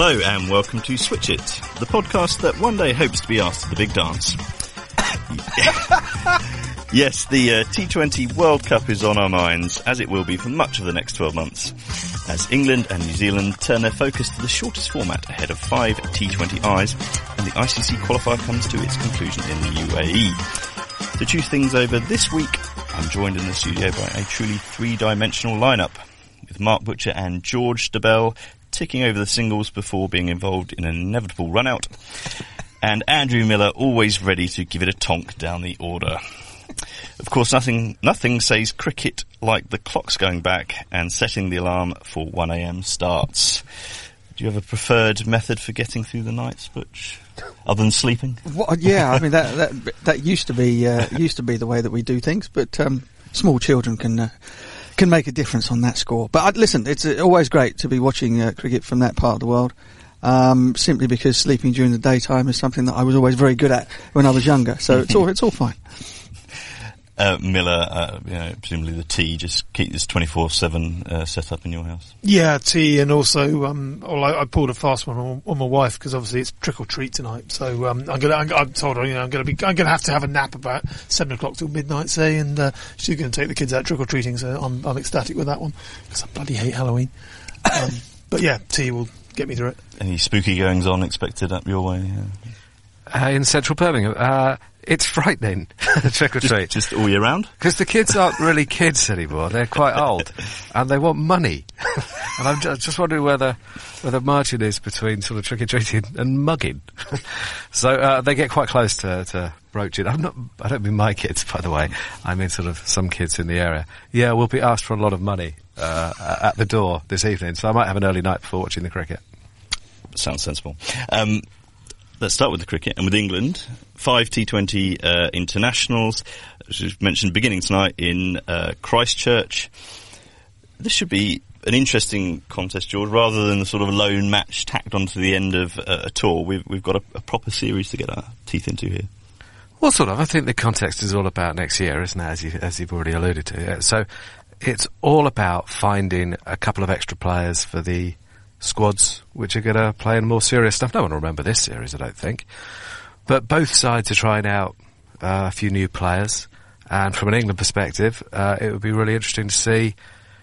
Hello and welcome to Switch Hit, the podcast that one day hopes to be asked to the big dance. yes, the uh, T20 World Cup is on our minds, as it will be for much of the next 12 months, as England and New Zealand turn their focus to the shortest format ahead of five T20Is, and the ICC qualifier comes to its conclusion in the UAE. To choose things over this week, I'm joined in the studio by a truly three-dimensional lineup, with Mark Butcher and George Dobell ticking over the singles before being involved in an inevitable run-out, and Andrew Miller always ready to give it a tonk down the order. Of course, nothing nothing says cricket like the clocks going back and setting the alarm for 1am starts. Do you have a preferred method for getting through the nights, Butch? Other than sleeping? Yeah, I mean that that that used to be uh, used to be the way that we do things, but um, small children can uh, can make a difference on that score. But uh, listen, it's uh, always great to be watching uh, cricket from that part of the world. Um, simply because sleeping during the daytime is something that I was always very good at when I was younger. So it's all it's all fine. Uh, Miller, uh, you know, presumably the tea, just keep this 24-7 uh, set up in your house. Yeah, tea, and also, um, well, I, I pulled a fast one on, on my wife because obviously it's trick or treat tonight. So um, I'm gonna, I'm, I'm told her, you know, I'm gonna be, I'm gonna have to have a nap about seven o'clock till midnight, say, and uh, she's gonna take the kids out trick or treating. So I'm, I'm ecstatic with that one because I bloody hate Halloween. Um, but yeah, tea will get me through it. Any spooky goings on expected up your way? Yeah. Uh, in central Birmingham. Uh, it's frightening, the trick or treat. Just, just all year round? Because the kids aren't really kids anymore. They're quite old. and they want money. and I'm just, just wondering whether, where the margin is between sort of trick or treating and mugging. so, uh, they get quite close to, to broaching. I'm not, I don't mean my kids, by the way. I mean sort of some kids in the area. Yeah, we'll be asked for a lot of money, uh, at the door this evening. So I might have an early night before watching the cricket. Sounds sensible. Um, let's start with the cricket and with England. Five T20 uh, internationals, as we've mentioned, beginning tonight in uh, Christchurch. This should be an interesting contest, George, rather than the sort of lone match tacked onto the end of uh, a tour. We've, we've got a, a, proper series to get our teeth into here. Well, sort of. I think the context is all about next year, isn't it? As, you, as you've already alluded to. So it's all about finding a couple of extra players for the squads which are going to play in more serious stuff. No one will remember this series, I don't think. But both sides are trying out uh, a few new players, and from an England perspective, uh, it would be really interesting to see,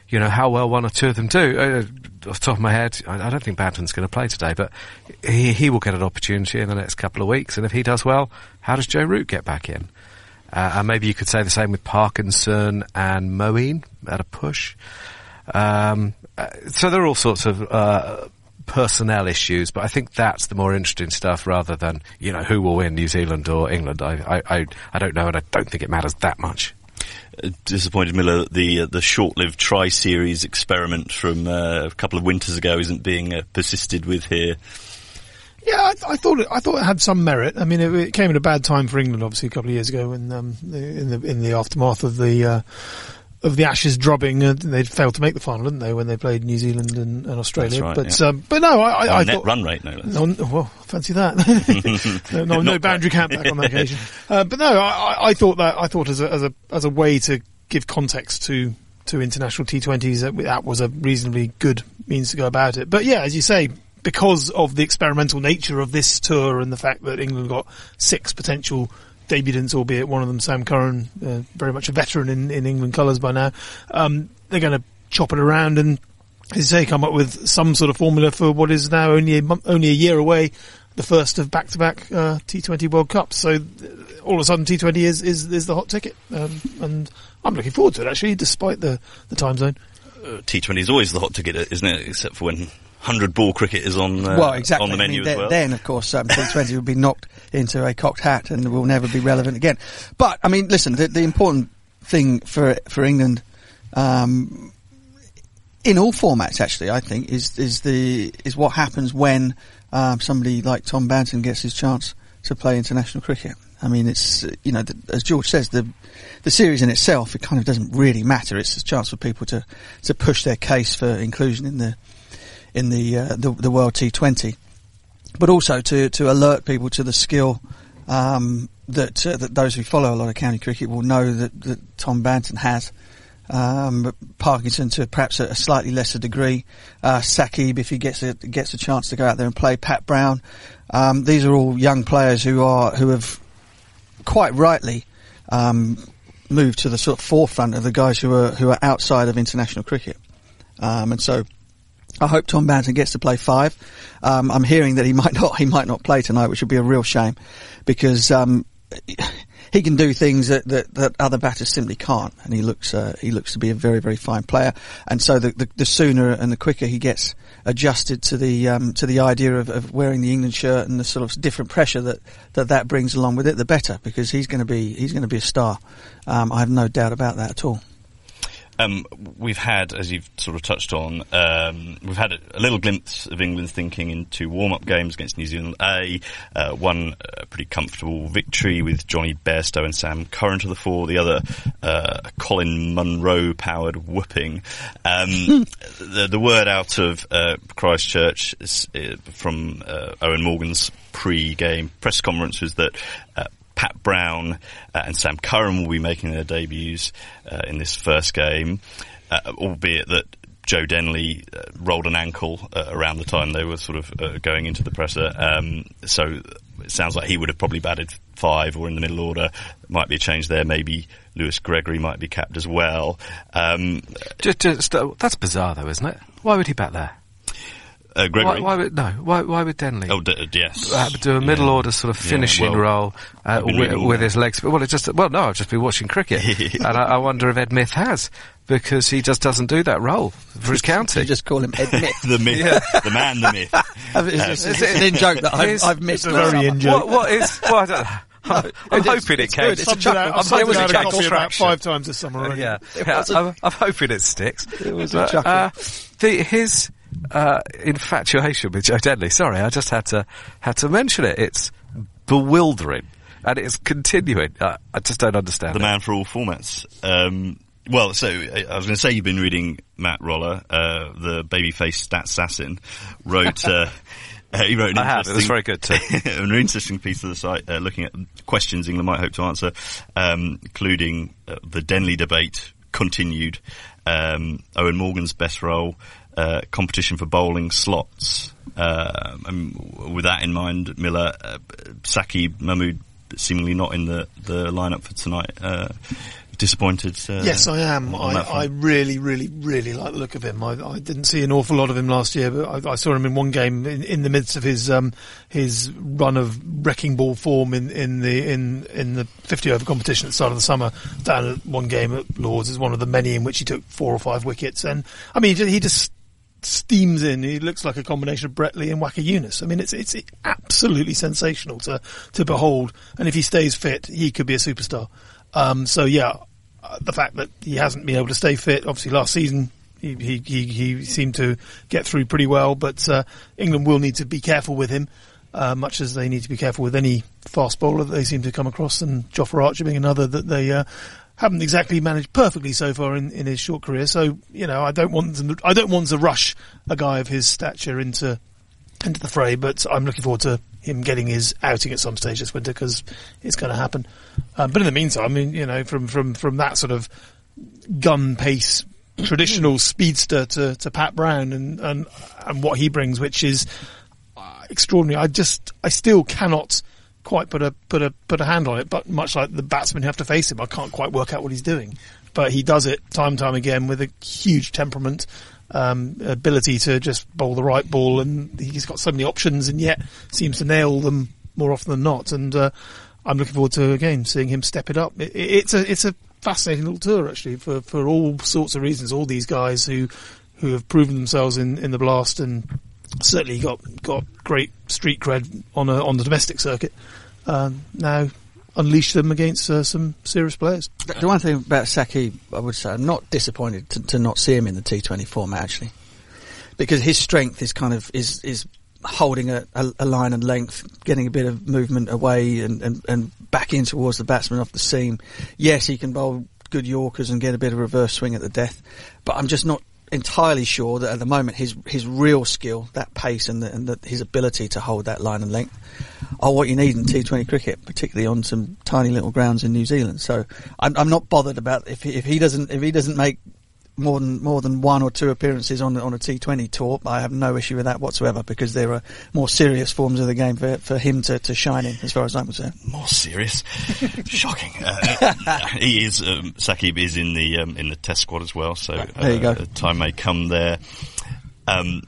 you know, how well one or two of them do. Uh, off the top of my head, I, I don't think Banton's going to play today, but he, he will get an opportunity in the next couple of weeks, and if he does well, how does Joe Root get back in? Uh, and maybe you could say the same with Parkinson and Moeen at a push. Um, uh, so there are all sorts of uh, personnel issues, but I think that's the more interesting stuff rather than you know who will win, New Zealand or England. I I I, I don't know, and I don't think it matters that much. Uh, disappointed Miller, the uh, the short-lived tri-series experiment from uh, a couple of winters ago isn't being uh, persisted with here. Yeah, I, th- I, thought it. I thought it had some merit. I mean, it, it, came at a bad time for England, obviously, a couple of years ago, when um, in the in the aftermath of the uh, of the Ashes drubbing. Uh, they failed to make the final, didn't they, when they played New Zealand and, and Australia? Right, but yeah. um, but no, I, I, I net thought run rate, no. Less. No, well, fancy that. no, no, no boundary count back on that occasion. Uh, but no, I, I thought that I thought as a as a as a way to give context to to international T20s that that was a reasonably good means to go about it. But yeah, as you say, because of the experimental nature of this tour and the fact that England got six potential debutants, albeit one of them Sam Curran, uh, very much a veteran in, in England colours by now. Um, they're going to chop it around and, as you say, come up with some sort of formula for what is now only a only a year away, the first of back-to-back uh, T20 World Cups. So all of a sudden, T20 is is, is the hot ticket, um, and I'm looking forward to it actually, despite the the time zone. Uh, T20 is always the hot ticket, isn't it? Except for when hundred ball cricket is on uh, well, exactly. on the menu I mean, as well. Then, of course, um, T20 will be knocked into a cocked hat and will never be relevant again. But I mean, listen, the, the important thing for for England. Um, in all formats, actually, I think is is the is what happens when um, somebody like Tom Banton gets his chance to play international cricket. I mean, it's you know, the, as George says, the the series in itself it kind of doesn't really matter. It's a chance for people to to push their case for inclusion in the in the uh, the, the World T20, but also to to alert people to the skill um, that uh, that those who follow a lot of county cricket will know that, that Tom Banton has. Um, Parkinson to perhaps a, a slightly lesser degree. Uh, Saqib, if he gets a gets a chance to go out there and play. Pat Brown. Um, these are all young players who are who have quite rightly um, moved to the sort of forefront of the guys who are who are outside of international cricket. Um, and so I hope Tom Banton gets to play five. Um, I'm hearing that he might not he might not play tonight, which would be a real shame because um, he can do things that, that, that other batters simply can't, and he looks uh, he looks to be a very very fine player. And so the, the, the sooner and the quicker he gets adjusted to the um, to the idea of, of wearing the England shirt and the sort of different pressure that, that that brings along with it, the better, because he's going to be he's going to be a star. Um, I have no doubt about that at all. Um, we've had, as you've sort of touched on, um, we've had a, a, little glimpse of England's thinking in two warm-up games against New Zealand A. Uh, one uh, pretty comfortable victory with Jonny Bairstow and Sam Curran to the fore. The other, uh, Colin Munro-powered whooping. Um, the, the, word out of uh, Christchurch is, uh, from uh, Eoin Morgan's pre-game press conference was that Pat Brown uh, and Sam Curran will be making their debuts uh, in this first game, uh, albeit that Joe Denley uh, rolled an ankle uh, around the time they were sort of uh, going into the presser. Um, so it sounds like he would have probably batted five or in the middle order. Might be a change there. Maybe Lewis Gregory might be capped as well. Um, just, just that's bizarre though, isn't it? Why would he bat there? Uh, Gregory. Why, why, would no? Why, why would Denley? Oh, d- yes. Uh, do a middle yeah. order sort of finishing yeah, well, role uh, with, with his legs. Well, it just well, no, I've just been watching cricket, and I, I, wonder if Ed Myth has because he just doesn't do that role for his county. You just call him Ed Myth, the myth, yeah. the man, the myth. it's, it's, it's an in joke that I've, I've missed. a very in joke. What, what is? Well, I don't, I'm, I'm hoping it came. It's a chuckle. I'm hoping it came about five times this summer. Already. Yeah, yeah I'm, I'm, hoping it sticks. It was a chuckle. Uh, the, his uh, infatuation with Joe Denley. Sorry, I just had to had to mention it. It's bewildering, and it's continuing. I, I just don't understand. The it. man for all formats. Um, well, so I was going to say you've been reading Matt Roller, uh, the babyface stat assassin, wrote. Uh, uh, he wrote an I have. It was very good too. an interesting piece of the site uh, looking at questions England might hope to answer, um, including uh, the Denley debate continued, um, Eoin Morgan's best role, uh, competition for bowling slots. Uh, and with that in mind, Miller, uh, Saqib Mahmood seemingly not in the, the lineup for tonight. Uh, disappointed? Uh, yes, I am. I, I, really, really, really like the look of him. I, I, didn't see an awful lot of him last year, but I, I saw him in one game in, in the midst of his um, his run of wrecking ball form in, in the in in the 50 over competition at the start of the summer. Down at one game at Lords is one of the many in which he took four or five wickets, and I mean he just steams in. He looks like a combination of Brett Lee and Waqar Younis. I mean, it's it's absolutely sensational to to behold. And if he stays fit, he could be a superstar. Um, so yeah, uh, the fact that he hasn't been able to stay fit, obviously last season he he he, he seemed to get through pretty well, but uh, England will need to be careful with him. Uh, much as they need to be careful with any fast bowler that they seem to come across, and Jofra Archer being another that they uh, haven't exactly managed perfectly so far in, in his short career. So you know, I don't want them, I don't want to rush a guy of his stature into into the fray. But I'm looking forward to him getting his outing at some stage this winter because it's going to happen. Um, but in the meantime, I mean, you know, from from from that sort of gun pace traditional speedster to, to Pat Brown and, and and what he brings, which is uh, extraordinary. I just I still cannot quite put a put a put a hand on it. But much like the batsmen who have to face him, I can't quite work out what he's doing. But he does it time and time again with a huge temperament, um, ability to just bowl the right ball, and he's got so many options, and yet seems to nail them more often than not. And uh, I'm looking forward to again seeing him step it up. It, it's a it's a fascinating little tour actually for for all sorts of reasons. All these guys who who have proven themselves in in the blast and certainly got got great street cred on a, on the domestic circuit. Um, now unleash them against uh, some serious players. The one thing about Saki, I would say, I'm not disappointed to, to not see him in the T20 format actually, because his strength is kind of is is holding a, a, a line and length, getting a bit of movement away and, and, and back in towards the batsman off the seam. Yes, he can bowl good Yorkers and get a bit of reverse swing at the death, but I'm just not entirely sure that at the moment his his real skill, that pace and, the, and the, his ability to hold that line and length, are what you need in T20 cricket, particularly on some tiny little grounds in New Zealand. So I'm, I'm not bothered about if he, if he doesn't if he doesn't make more than more than one or two appearances on on a T20 tour. I have no issue with that whatsoever because there are more serious forms of the game for for him to, to shine in, as far as I'm concerned. More serious, shocking. Uh, he is um, Saqib is in the um, in the Test squad as well, so uh, there you go. time may come there. Um,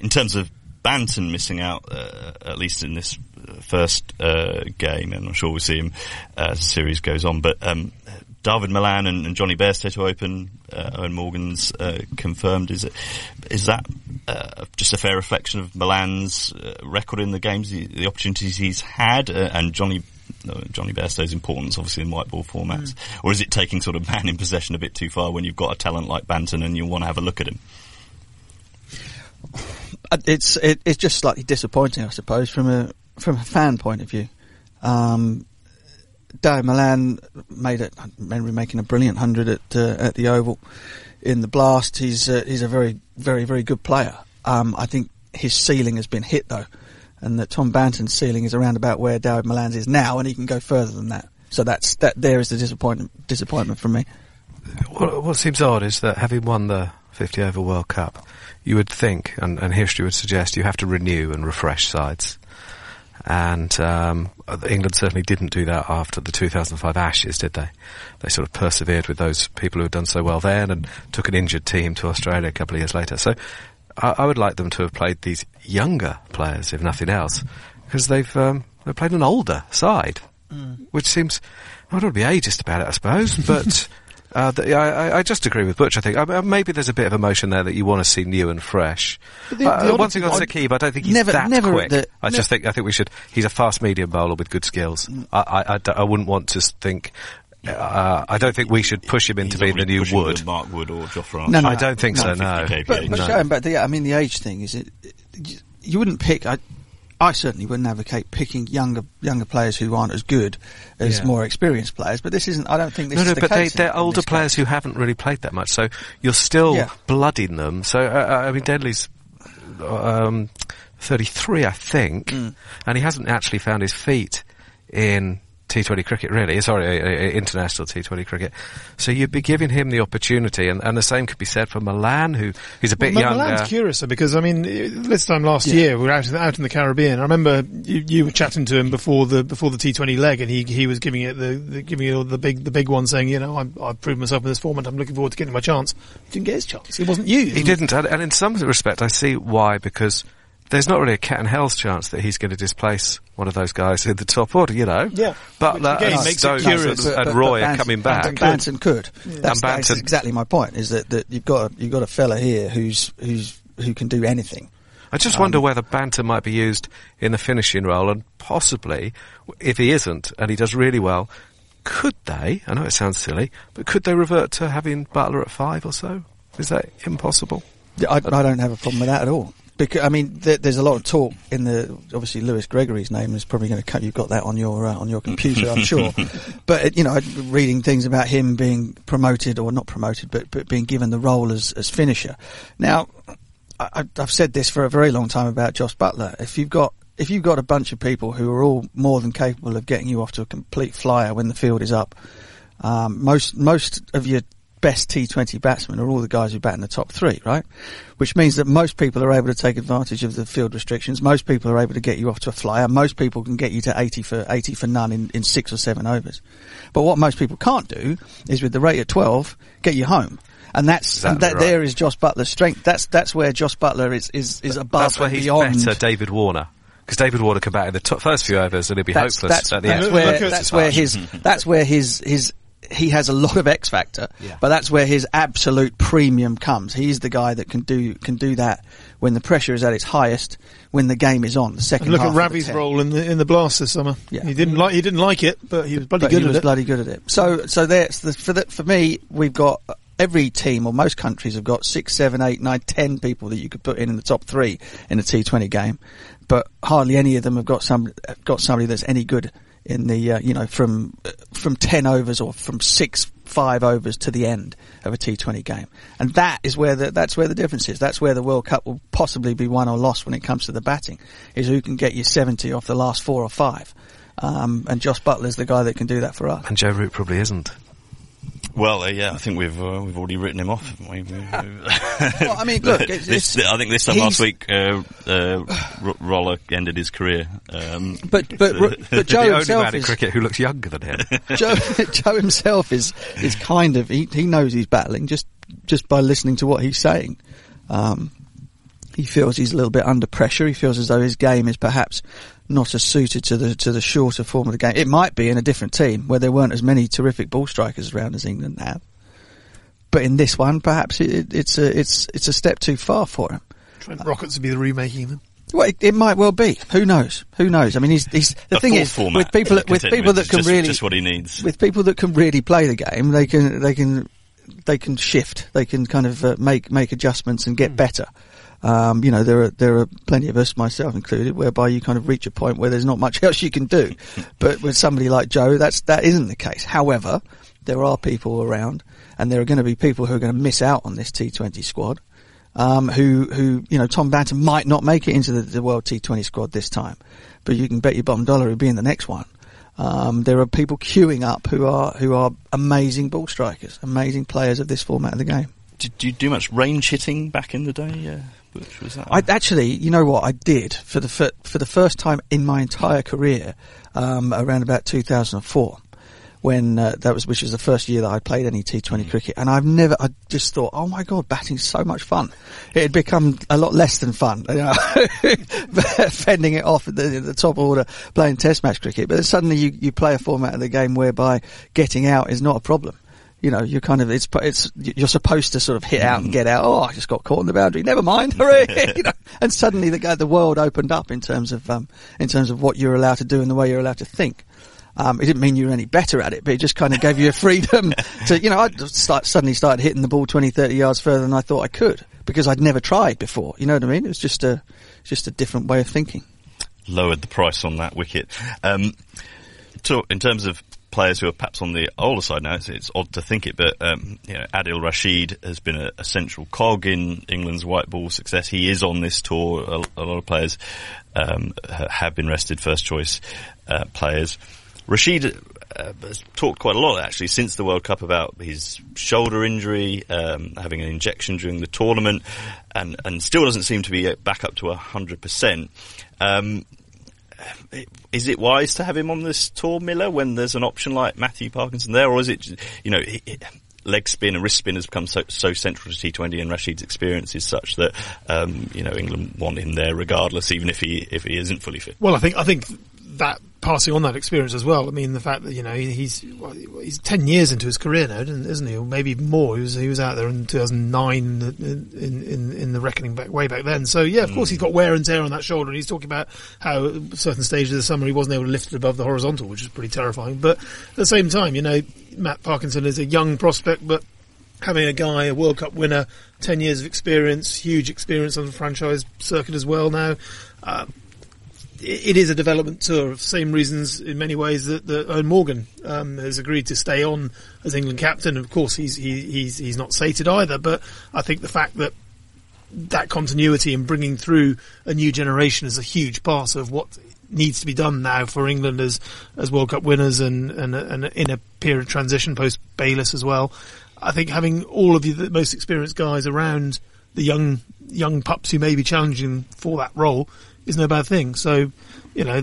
in terms of Banton missing out, uh, at least in this first uh, game, and I'm sure we'll see him as the series goes on. But um, Dawid Malan and, and Jonny Bairstow to open. Uh, Eoin Morgan's uh, confirmed. Is it is that uh, just a fair reflection of Malan's uh, record in the games, the, the opportunities he's had, uh, and Jonny? Uh, Jonny Bairstow's importance, obviously, in white ball formats, mm. or is it taking sort of man in possession a bit too far when you've got a talent like Banton and you want to have a look at him? It's it, it's just slightly disappointing, I suppose, from a from a fan point of view. Um, Dawid Malan made it. Remember making a brilliant hundred at uh, at the Oval in the Blast. He's uh, he's a very very very good player. Um, I think his ceiling has been hit though, and that Tom Banton's ceiling is around about where Dawid Malan's is now, and he can go further than that. So that's that. There is the disappointment disappointment for me. What, what seems odd is that having won the 50 over World Cup, you would think, and, and history would suggest, you have to renew and refresh sides and um, England certainly didn't do that after the 2005 Ashes, did they? They sort of persevered with those people who had done so well then and took an injured team to Australia a couple of years later. So I, I would like them to have played these younger players, if nothing else, because they've um, they've played an older side, mm. which seems I don't want to be ageist about it, I suppose, but. Uh, the, I, I, just agree with Butch. I think uh, maybe there's a bit of emotion there that you want to see new and fresh. The, uh, one thing on Saqib, I don't think he's never, that never quick. The, I just think I think we should. He's a fast medium bowler with good skills. Mm. I, I, I, wouldn't want to think. Uh, I don't think we should push him into He's being the new Wood. Mark Wood or Jofra. No, no, I don't think no, so. No, but, but no. going back to yeah, I mean the age thing is it. You wouldn't pick. I, I certainly wouldn't advocate picking younger younger players who aren't as good as Yeah. more experienced players. But this isn't. I don't think this No, is no, the but they, case. in- they're in older players case. who haven't really played that much, so you're still Yeah. blooding them. So, uh, I mean, Denley's um, 33, I think, Mm. and he hasn't actually found his feet in T20 cricket, really. Sorry, international T20 cricket. So you'd be giving him the opportunity, and, and the same could be said for Malan, who who's a bit well, younger. Malan's curious because I mean, this time last Yeah. year we were out in, out in the Caribbean. I remember you, you were chatting to him before the before the T20 leg, and he he was giving it the, the giving it the big the big one, saying, you know, I'm, I've proved myself in this format. I'm looking forward to getting my chance. He Didn't get his chance. It wasn't you. He didn't, and, and in some respect, I see why because there's not really a cat and hell's chance that he's going to displace one of those guys in the top order, you know. Yeah. Buttler Which again and makes it Stokes curious. and, But- and but- Roy but are coming back. Banton, Banton could. That's, And that's Banton- exactly my point. Is that, that you've got you've got a fella here who's who's who can do anything. I just Um, wonder whether Banton might be used in the finishing role, and possibly, if he isn't, and he does really well, could they? I know it sounds silly, but could they revert to having Buttler at five or so? Is that impossible? Yeah, I, I don't have a problem with that at all. Because I mean, there, there's a lot of talk in the obviously Lewis Gregory's name is probably going to cut. You've got that on your uh, on your computer, I'm sure. But you know, reading things about him being promoted or not promoted, but but being given the role as as finisher. Now, I- I've said this for a very long time about Jos Buttler. If you've got if you've got a bunch of people who are all more than capable of getting you off to a complete flyer when the field is up, um, most most of your best T20 batsmen are all the guys who bat in the top three, right? Which means that most people are able to take advantage of the field restrictions. Most people are able to get you off to a flyer. Most people can get you to 80 for 80 for none in, in six or seven overs. But what most people can't do is with the rate at 12, get you home. And that's and that right. there is Jos Buttler's strength. That's that's where Jos Buttler is is, is above That's where and he's beyond. better, David Warner. Because David Warner can bat in the top, first few overs and he'll be that's, hopeless that's, at the that's end. Where at that's where his that's where his his he has a lot of X factor, Yeah. but that's where his absolute premium comes. He's the guy that can do can do that when the pressure is at its highest, when the game is on. The second And look at Ravi's role in the in the blast this summer. Yeah. He didn't like he didn't like it, but he was bloody but good he at was it. bloody good at it. So so there's the, for the, for me, we've got every team or most countries have got six, seven, eight, nine, ten people that you could put in in the top three in a T20 game, but hardly any of them have got some got somebody that's any good in the uh, you know from from ten overs or from six five overs to the end of a T20 game, and that is where the, that's where the difference is. That's where the World Cup will possibly be won or lost when it comes to the batting. Is who can get you 70 off the last four or five. Um, and Jos Buttler's the guy that can do that for us. And Joe Root probably isn't. Well, uh, yeah, I think we've uh, we've already written him off. haven't we? well, I mean, look, it's, this, it's, I think this time last week, uh, uh, R- Roller ended his career. Um, but but so- but Joe the only himself man in is cricket who looks younger than him. Joe, Joe himself is is kind of he, he knows he's battling just just by listening to what he's saying. Um, he feels he's a little bit under pressure. He feels as though his game is perhaps not as suited to the to the shorter form of the game. It might be in a different team where there weren't as many terrific ball strikers around as England have. But in this one, perhaps it, it's a it's it's a step too far for him. Trent Rockets would be the remaking them. Well, it, it might well be. Who knows? Who knows? I mean, he's, he's the a thing is format with people that, with people with that is can just, really just what he needs. with people that can really play the game, they can they can they can shift, they can kind of uh, make make adjustments and get better. Um, you know, there are there are plenty of us, myself included, whereby you kind of reach a point where there's not much else you can do. but with somebody like Joe, that's that isn't the case. However, there are people around, and there are going to be people who are going to miss out on this T20 squad. Um, who, who, you know, Tom Banton might not make it into the, the World T20 squad this time, but you can bet your bottom dollar he'll be in the next one. Um, there are people queuing up who are who are amazing ball strikers, amazing players of this format of the game. Did you do much range hitting back in the day? Uh, which was that? I actually, you know what, I did for the fir- for the first time in my entire career, um, around about 2004, when uh, that was which was the first year that I played any T20 cricket, and I've never, I just thought, oh my god, batting's so much fun. It had become a lot less than fun, you know, fending it off at the, the top order, playing Test match cricket, but then suddenly you you play a format of the game whereby getting out is not a problem. You know, you're kind of it's it's you're supposed to sort of hit out and get out. Oh, I just got caught in the boundary. Never mind, hooray! you know, and suddenly the the world opened up in terms of um, in terms of what you're allowed to do and the way you're allowed to think. Um, it didn't mean you were any better at it, but it just kind of gave you a freedom to, you know, I start, suddenly started hitting the ball 20, 30 yards further than I thought I could because I'd never tried before. You know what I mean? It was just a, just a different way of thinking. lowered the price on that wicket. Um, so in terms of players who are perhaps on the older side now, it's, it's odd to think it, but um, you know, Adil Rashid has been a, a central cog in England's white ball success. He is on this tour. A, a lot of players um, have been rested first choice uh, players. Rashid uh, has talked quite a lot actually since the World Cup about his shoulder injury, um, having an injection during the tournament, and, and still doesn't seem to be back up to hundred percent. Um, is it wise to have him on this tour, Miller, when there's an option like Matthew Parkinson there, or is it, you know, leg spin and wrist spin has become so, so central to T20, and Rashid's experience is such that um, you know England want him there regardless, even if he if he isn't fully fit. Well, I think I think that passing on that experience as well. I mean, the fact that you know he's he's ten years into his career now, isn't he? Or maybe more. He was he was out there in 2009 in in, in the reckoning back way back then. So yeah, of course he's got wear and tear on that shoulder, and he's talking about how at certain stages of the summer he wasn't able to lift it above the horizontal, which is pretty terrifying. But at the same time, you know, Matt Parkinson is a young prospect, but having a guy, a World Cup winner, 10 years of experience, huge experience on the franchise circuit as well now. Uh, it is a development tour of same reasons in many ways that, that Eoin Morgan um, has agreed to stay on as England captain. Of course, he's he, he's he's not sated either, but I think the fact that that continuity and bringing through a new generation is a huge part of what needs to be done now for England as as World Cup winners and and, and in a period of transition post Bayliss as well. I think having all of the most experienced guys around the young young pups who may be challenging for that role is no bad thing. So, you know,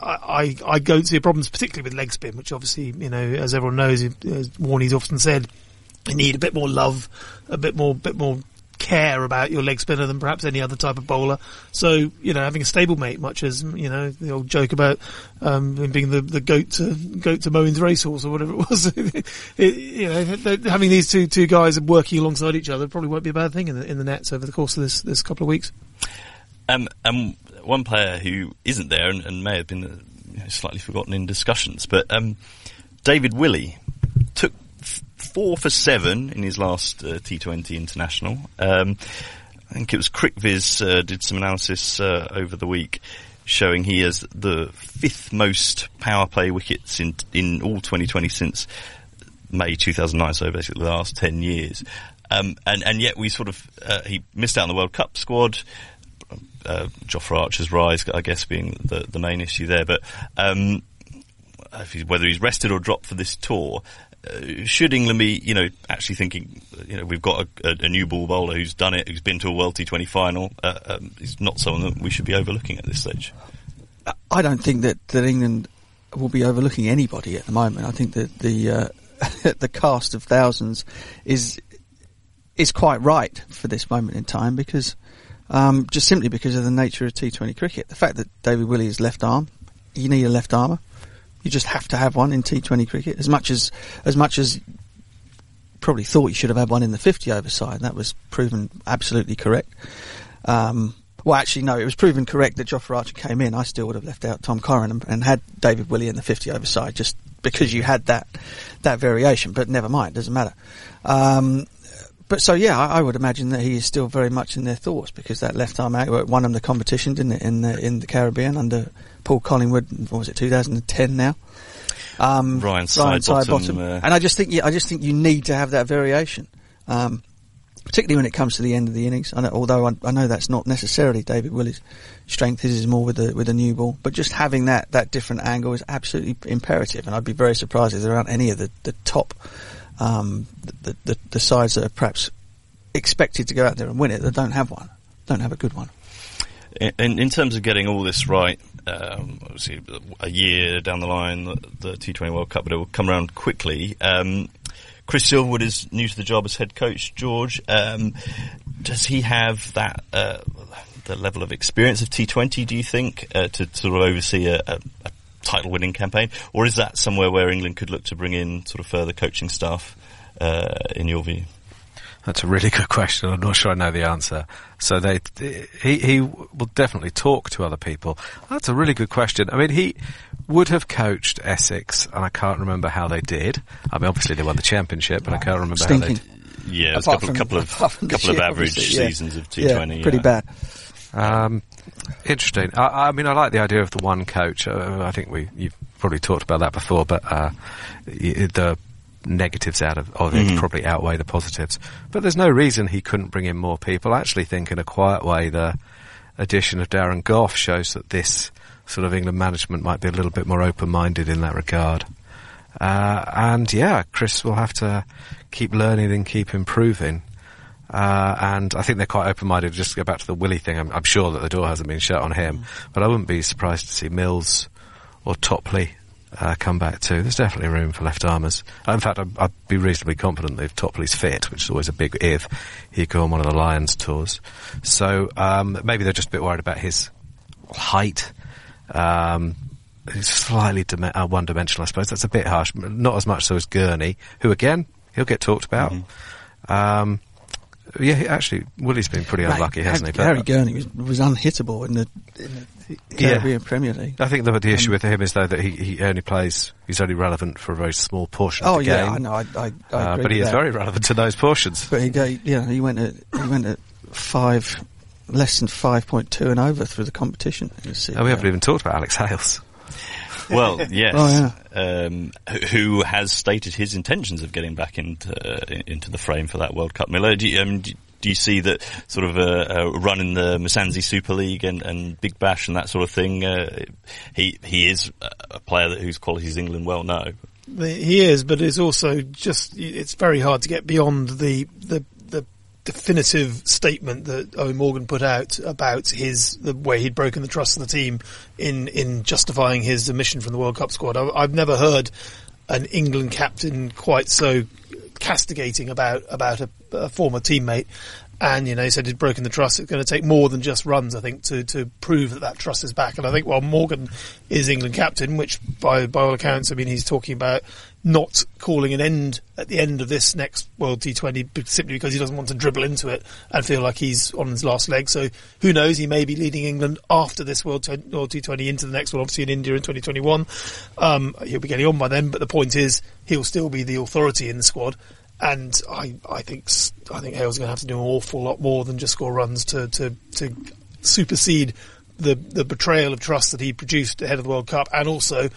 I, I I don't see a problem, particularly with leg spin, which obviously, you know, as everyone knows, as Warney's often said, you need a bit more love, a bit more, bit more care about your leg spinner than perhaps any other type of bowler. So, you know, having a stable mate, much as, you know, the old joke about, um, being the, the goat to, goat to Moeen's racehorse or whatever it was. it, you know, having these two, two guys working alongside each other probably won't be a bad thing in the, in the nets over the course of this, this couple of weeks. Um, um, one player who isn't there and, and may have been uh, slightly forgotten in discussions, but um, David Willey took f- four for seven in his last uh, T20 international. Um, I think it was CricViz uh, did some analysis uh, over the week showing he has the fifth most power play wickets in in all 2020 since May 2009, so basically the last 10 years. Um, and, and yet we sort of, uh, he missed out on the World Cup squad. Uh, Jofra Archer's rise, I guess, being the, the main issue there. But um, he's, whether he's rested or dropped for this tour, uh, should England be, you know, actually thinking, you know, we've got a, a, a, new ball bowler who's done it, who's been to a World T20 final, uh, um, he's not someone that we should be overlooking at this stage. I don't think that, that England will be overlooking anybody at the moment. I think that the uh, the cast of thousands is is quite right for this moment in time because um, just simply because of the nature of T20 cricket. The fact that David Willey is left arm, you need a left armer. You just have to have one in T20 cricket. As much as as much as probably thought you should have had one in the 50 over side. That was proven absolutely correct. Um, well, actually, no, it was proven correct that Jofra Archer came in. I still would have left out Tom Curran and, and had David Willey in the 50 over side just because you had that that variation. But never mind, doesn't matter. Um, but so yeah, I, I, would imagine that he is still very much in their thoughts because that left arm out won them the competition, didn't it, in the in the Caribbean under Paul Collingwood? What was it, 2010 now? Um, Ryan Sidebottom, uh, and I just think yeah, I just think you need to have that variation. Um, particularly when it comes to the end of the innings. Know, although I, I, know that's not necessarily David Willey's strength, his is more with the with the new ball. But just having that that different angle is absolutely imperative, and I'd be very surprised if there aren't any of the the top um, the, the, the sides that are perhaps expected to go out there and win it that don't have one, don't have a good one. In, in terms of getting all this right, um, obviously a year down the line, the, the, T20 World Cup, but it will come around quickly. Um, Chris Silverwood is new to the job as head coach. George, um, does he have that uh, the level of experience of T20? Do you think uh, to sort of oversee a, a, a title-winning campaign, or is that somewhere where England could look to bring in sort of further coaching staff? Uh, in your view? That's a really good question. I'm not sure I know the answer. So they, he, he will definitely talk to other people. That's a really good question. I mean, he would have coached Essex, and I can't remember how they did. I mean, obviously they won the championship, but I can't remember Stinking. how they. did. Yeah, it was a couple, from, couple of couple of average yeah. seasons of T20. Yeah, pretty yeah. bad. Um, interesting. I, I, mean, I like the idea of the one coach. Uh, I think we you've probably talked about that before, but uh, the negatives out of, of mm-hmm. it probably outweigh the positives. But there's no reason he couldn't bring in more people. I actually think, in a quiet way, the addition of Darren Gough shows that this sort of England management might be a little bit more open-minded in that regard. Uh, and yeah, Chris will have to keep learning and keep improving. Uh, and I think they're quite open-minded. Just to go back to the Willey thing, I'm, I'm sure that the door hasn't been shut on him, mm. but I wouldn't be surprised to see Mills or Topley uh, come back too. There's definitely room for left armers. Uh, in fact, I'd, I'd, be reasonably confident that if Topley's fit, which is always a big if, he'd go on one of the Lions tours. So um, maybe they're just a bit worried about his height. Um, he's slightly dim- uh, one-dimensional, I suppose. That's a bit harsh. Not as much so as Gurney, who again he'll get talked about. Mm-hmm. Um, yeah, actually, Willey's been pretty unlucky, hasn't he? Harry Gurney was, was unhittable in the, in the Caribbean yeah. Premier League. I think the, the issue um, with him is though that he, he only plays, he's only relevant for a very small portion oh, of the yeah, game. I know, I, I, I uh, But he is that. very relevant to those portions. But he, yeah, he went at, he went at five, less than 5.2 and over through the competition. Oh, we haven't even talked about Alex Hales. Well, yes. oh, yeah. um, who has stated his intentions of getting back into uh, into the frame for that World Cup. Miller, do you, um, do, you see that sort of a, a run in the Mzansi Super League and, and Big Bash and that sort of thing? Uh, he he is a player that, whose qualities England well know. He is, but it's also just it's very hard to get beyond the, the definitive statement that Eoin Morgan put out about his the way he'd broken the trust of the team in in justifying his omission from the World Cup squad. I, I've never heard an England captain quite so castigating about about a, a former teammate. And you know, he said he'd broken the trust. It's going to take more than just runs, I think, to, to prove that that trust is back. And I think, well, Morgan is England captain, which by by all accounts, I mean, he's talking about not calling an end at the end of this next World T20 simply because he doesn't want to dribble into it and feel like he's on his last leg. So who knows? He may be leading England after this World, World T20 into the next one, obviously in India in 2021. Um, he'll be getting on by then, but the point is he'll still be the authority in the squad and I, I think I think Hale's going to have to do an awful lot more than just score runs to to, to supersede the the betrayal of trust that he produced ahead of the World Cup, and also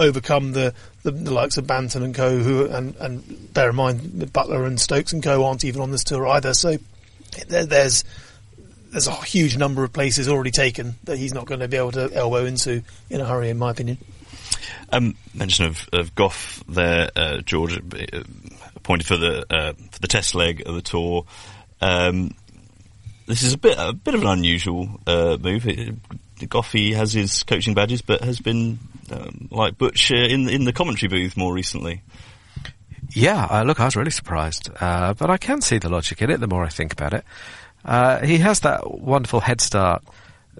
overcome the, the, the likes of Banton and Co. Who and and bear in mind Buttler and Stokes and Co. aren't even on this tour either. So there, there's there's a huge number of places already taken that he's not going to be able to elbow into in a hurry, in my opinion. Um, mention of, of Gough there, uh, George, uh, appointed for the uh, for the test leg of the tour. Um, this is a bit a bit of an unusual uh, move. It, Goughy has his coaching badges, but has been um, like Butch uh, in in the commentary booth more recently. Yeah, uh, look, I was really surprised, uh, but I can see the logic in it. The more I think about it, uh, he has that wonderful head start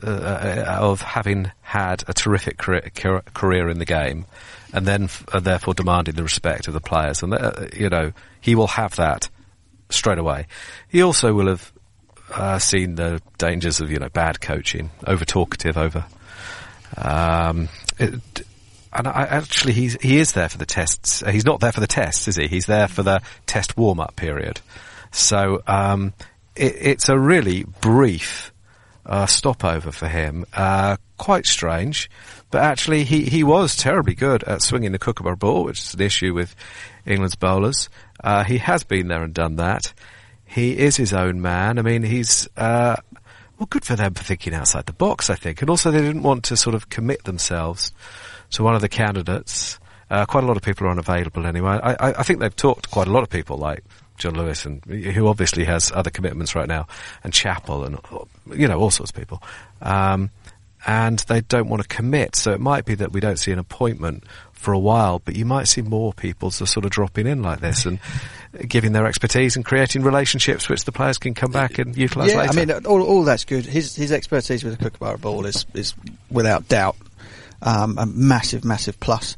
uh, uh, of having had a terrific career, career in the game, and then f- therefore demanding the respect of the players, and you know he will have that straight away. He also will have uh, seen the dangers of you know bad coaching, over talkative, over. Um, and I, actually, he's he is there for the tests. He's not there for the tests, is he? He's there for the test warm up period. So um, it, it's a really brief uh, stopover for him. Uh, quite strange, but actually, he he was terribly good at swinging the kookaburra ball, which is an issue with England's bowlers. Uh, he has been there and done that. He is his own man. I mean, he's, uh, well, good for them for thinking outside the box, I think. And also they didn't want to sort of commit themselves to one of the candidates. Uh, quite a lot of people are unavailable anyway. I, I, I, think they've talked to quite a lot of people like Jon Lewis and who obviously has other commitments right now and Chapel and, you know, all sorts of people. Um, and they don't want to commit. So it might be that we don't see an appointment for a while, but you might see more people sort of dropping in like this and giving their expertise and creating relationships which the players can come back and utilise yeah, later. I mean, all, all that's good. His his expertise with the Kookaburra ball is is without doubt um, a massive, massive plus.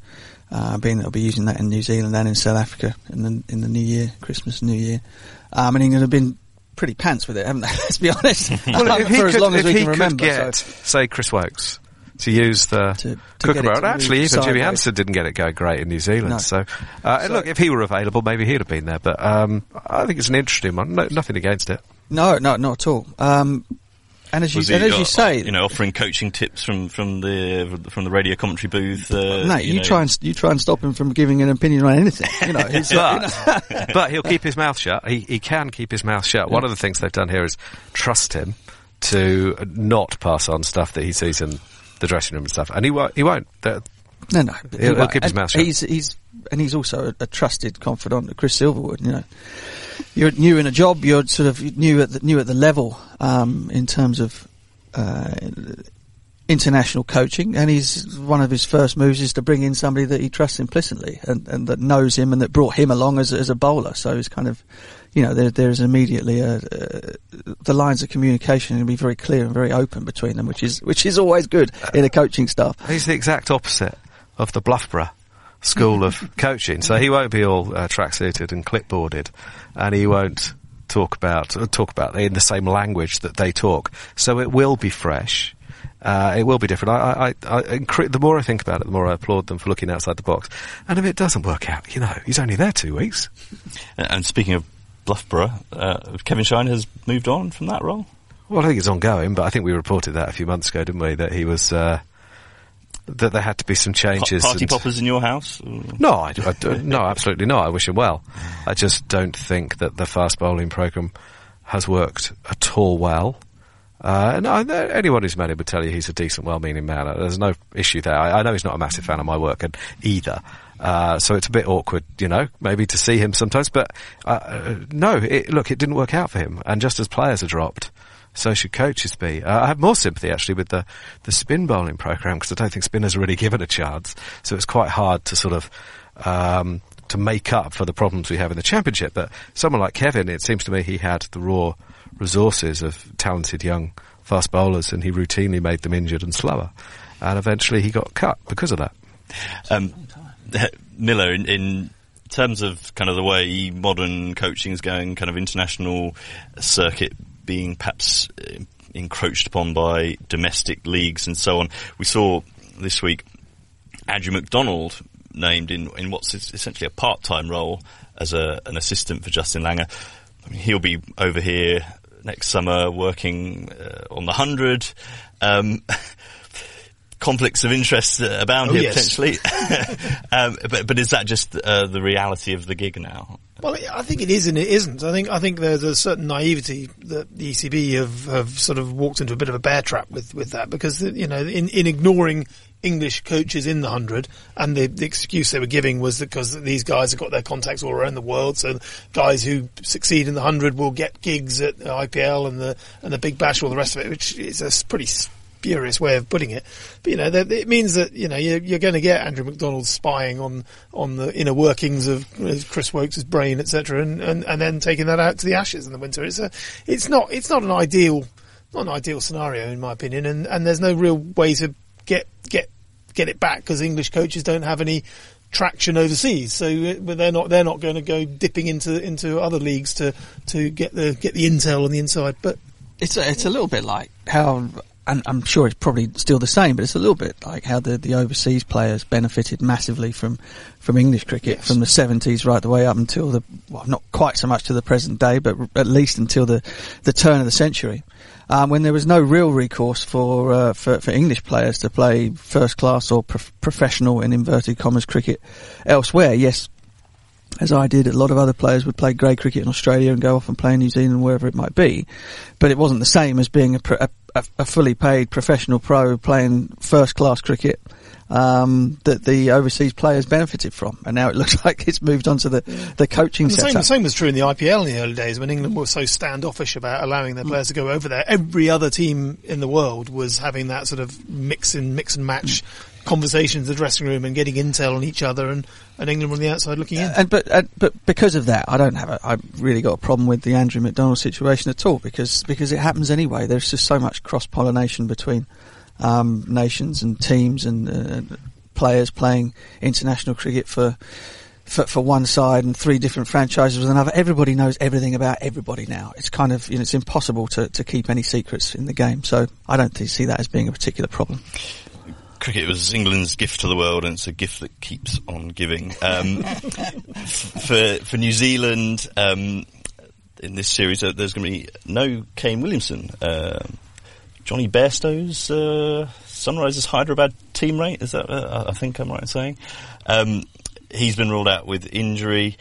Uh, being that will be using that in New Zealand and in South Africa in the in the New Year, Christmas, New Year. Um, and England have been pretty pants with it, haven't they? Let's be honest. well, um, for as long as we can remember. Get, so. say, Chris Woakes to use the to, to Kookaburra. Actually, even sideways. Jimmy Anderson didn't get it going great in New Zealand. No. So, uh, so, look, if he were available, maybe he'd have been there. But um, I think it's an interesting one. No, nothing against it. No, no, not at all. Um, and as you, and as you say, you know, offering coaching tips from, from the from the radio commentary booth. Uh, no, you, you know. try and you try and stop him from giving an opinion on anything. You know, but, uh, you know. but he'll keep his mouth shut. He he can keep his mouth shut. Yeah. One of the things they've done here is trust him to not pass on stuff that he sees in the dressing room and stuff. And he won't. He won't. no, no. He'll, he'll keep his mouth shut. He's he's and he's also a, a trusted confidant of Chris Silverwood. You know you're new in a job, you're sort of new at the, new at the level um, in terms of uh, international coaching, and he's one of his first moves is to bring in somebody that he trusts implicitly and, and that knows him and that brought him along as, as a bowler. So he's kind of, you know, there, there's immediately a, uh, the lines of communication going to be very clear and very open between them, which is which is always good in a coaching staff. He's the exact opposite of the Loughborough school of coaching, so he won't be all uh, tracksuited and clipboarded, and he won't talk about uh, talk about in the same language that they talk. So it will be fresh. Uh, it will be different. I, I, I, I, the more I think about it, the more I applaud them for looking outside the box. And if it doesn't work out, you know, he's only there two weeks. And speaking of Loughborough, uh, Kevin Shine has moved on from that role. Well, I think it's ongoing, but I think we reported that a few months ago, didn't we? That he was uh, that there had to be some changes. Party poppers in your house? No, I, I, no, absolutely not. I wish him well. I just don't think that the fast bowling program has worked at all well. Uh, and I, anyone who's met him would tell you he's a decent, well-meaning man. There's no issue there. I, I know he's not a massive fan of my work and either. Uh, so it's a bit awkward, you know, maybe to see him sometimes. But uh, no, it, look, it didn't work out for him. And just as players are dropped, so should coaches be. Uh, I have more sympathy actually with the, the spin bowling program because I don't think spinners are really given a chance. So it's quite hard to sort of, um, to make up for the problems we have in the championship. But someone like Kevin, it seems to me he had the raw resources of talented young fast bowlers and he routinely made them injured and slower. And eventually he got cut because of that. Um, Miller, in, in terms of kind of the way modern coaching is going, kind of international circuit being perhaps uh, encroached upon by domestic leagues and so on. We saw this week Andrew McDonald named in, in what's essentially a part-time role as a, an assistant for Justin Langer. I mean, he'll be over here next summer working uh, on the hundred. Um, conflicts of interest uh, abound Oh, here yes. potentially. um, but, but is that just uh, the reality of the gig now? Well, I think it is and it isn't. I think I think there's a certain naivety that the ECB have, have sort of walked into a bit of a bear trap with, with that because you know in, in ignoring English coaches in the hundred and the, the excuse they were giving was because these guys have got their contacts all around the world, so guys who succeed in the hundred will get gigs at the IPL and the and the Big Bash, all the rest of it, which is a pretty spurious way of putting it. But you know, that, it means that you know you're, you're going to get Andrew McDonald spying on on the inner workings of Chris Woakes' brain, etc., and, and and then taking that out to the Ashes in the winter. It's a, it's not it's not an ideal not an ideal scenario in my opinion, and and there's no real way to get get get it back because English coaches don't have any traction overseas, so uh, but they're not they're not going to go dipping into into other leagues to to get the get the intel on the inside, but. It's a, it's a little bit like how, and I'm sure it's probably still the same, but it's a little bit like how the, the overseas players benefited massively from, from English cricket Yes. from the 70s right the way up until the, well, not quite so much to the present day, but r- at least until the, the turn of the century. Um, when there was no real recourse for, uh, for, for English players to play first class or prof- professional in inverted commas cricket elsewhere. Yes, as I did, a lot of other players would play grey cricket in Australia and go off and play in New Zealand, wherever it might be. But it wasn't the same as being a, a, a, a fully paid professional pro playing first class cricket um, that the overseas players benefited from. And now it looks like it's moved on to the, the coaching And the same, the same was true in the IPL in the early days when England were so standoffish about allowing their players to go over there. Every other team in the world was having that sort of mix and mix and match conversations in the dressing room and getting intel on each other, and, and England on the outside looking in. And but uh, but because of that, I don't have a. I've really got a problem with the Andrew McDonald situation at all because because it happens anyway. There's just so much cross pollination between um, nations and teams and uh, players playing international cricket for. For, for one side and three different franchises with another, everybody knows everything about everybody now. It's kind of, you know, it's impossible to, to keep any secrets in the game. So I don't see that as being a particular problem. Cricket was England's gift to the world, and it's a gift that keeps on giving. Um, for for New Zealand, um, in this series, uh, there's going to be no Kane Williamson. Um Jonny Bairstow's uh, Sunrisers Hyderabad team rate. Is that? Uh, I think I'm right in saying. Um, he's been ruled out with injury.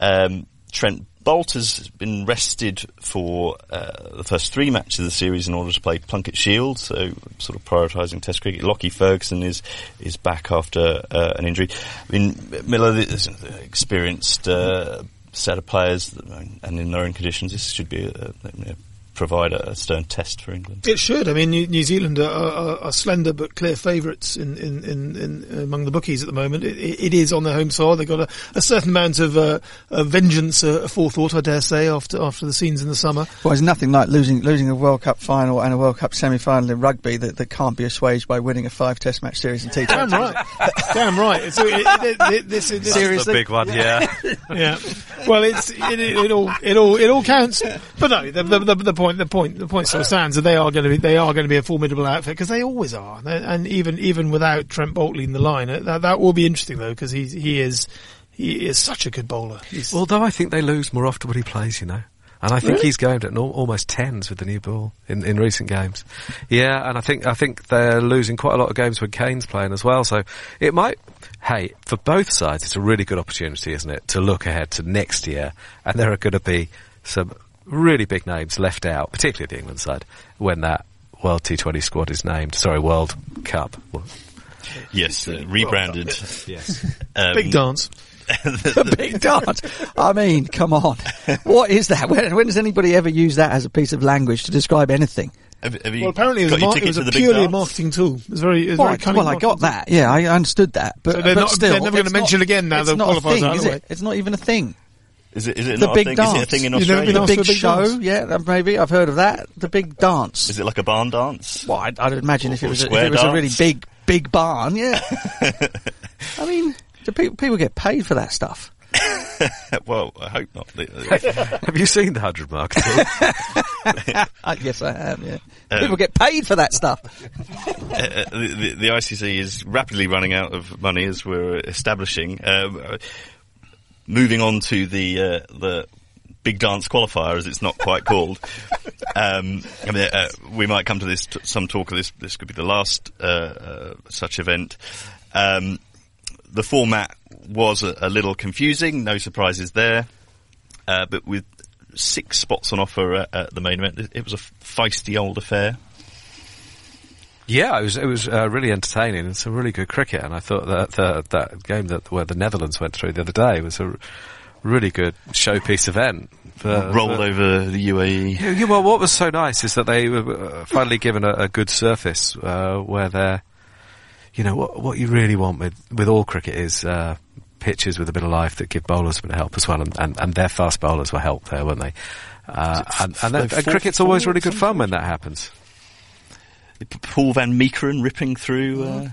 Um, Trent Boult has been rested for uh, the first three matches of the series in order to play Plunket Shield, so sort of prioritising Test cricket. Lockie Ferguson is is back after uh, an injury. I mean, Miller is an experienced uh, set of players, and in their own conditions, this should be a, a, provide a stern test for England. It should. I mean, New, New Zealand are, are, are slender but clear favourites in, in, in, in among the bookies at the moment. It, it is on their home soil. They've got a, a certain amount of, uh, of vengeance, uh, forethought, I dare say, after after the scenes in the summer. Well, there's nothing like losing losing a World Cup final and a World Cup semi-final in rugby that, that can't be assuaged by winning a five Test match series in T20. Damn right. Damn right. So it, it, it, this, this, Seriously? The big one, yeah. yeah. Well, it's it, it, it all it all it all counts. But no, the, the, the, the point the point the point still stands that they are going to be they are going to be a formidable outfit because they always are. And even even without Trent Boult leading the line, uh, that that will be interesting though because he he is he is such a good bowler. He's, Although I think they lose more often when he plays, you know. And I think Really? he's going to al- almost tens with the new ball in, in recent games. Yeah, and I think I think they're losing quite a lot of games when Kane's playing as well. So it might. Hey, for both sides, it's a really good opportunity, isn't it, to look ahead to next year, and there are going to be some really big names left out, particularly the England side, when that World T20 squad is named. Sorry, World Cup. Yes, uh, rebranded. yes. Um, big dance. the big dance. I mean, come on. What is that? When, when does anybody ever use that as a piece of language to describe anything? Have, have you Well, apparently it was, got a, your mar- it was a purely a marketing tool. It was very, it was Well, very I, cunning well, I got that. Yeah, I understood that. But, So they're but not- still, they're never gonna mention not- again now it's the not a qualifiers thing, is it? It's not even a thing. Is it, is it The not big a thing? dance. Is it a thing in You've never Australia? been The big big show, dance? yeah, maybe I've heard of that. The big dance. Is it like a barn dance? Well, I'd, I'd imagine if it was, a, if it was a really big, big barn, yeah. I mean, do people, people get paid for that stuff? well, I hope not. Have you seen the hundred mark? at all? I guess I have, yeah. Um, people get paid for that stuff. uh, the, the, the ICC is rapidly running out of money as we're establishing. Um, uh, moving on to the uh, the big dance qualifier, as it's not quite called. Um, I mean, uh, we might come to this t- some talk of this. This could be the last uh, uh, such event. Um, the format was a, a, little confusing. No surprises there, uh, but with six spots on offer at, at the main event, it was a feisty old affair. Yeah, it was it was uh, really entertaining and some really good cricket. And I thought that that, that game that where the Netherlands went through the other day was a really good showpiece event. Rolled over the UAE. Yeah, yeah, well, what was so nice is that they were uh, finally given a, a good surface uh, where they're, you know, what what you really want with with all cricket is. Uh, pitches with a bit of life that give bowlers a bit of help as well, and, and, and their fast bowlers were helped there, weren't they? Uh, and, and, and cricket's always really good fun when that happens. Paul van Meekeren ripping through. Uh,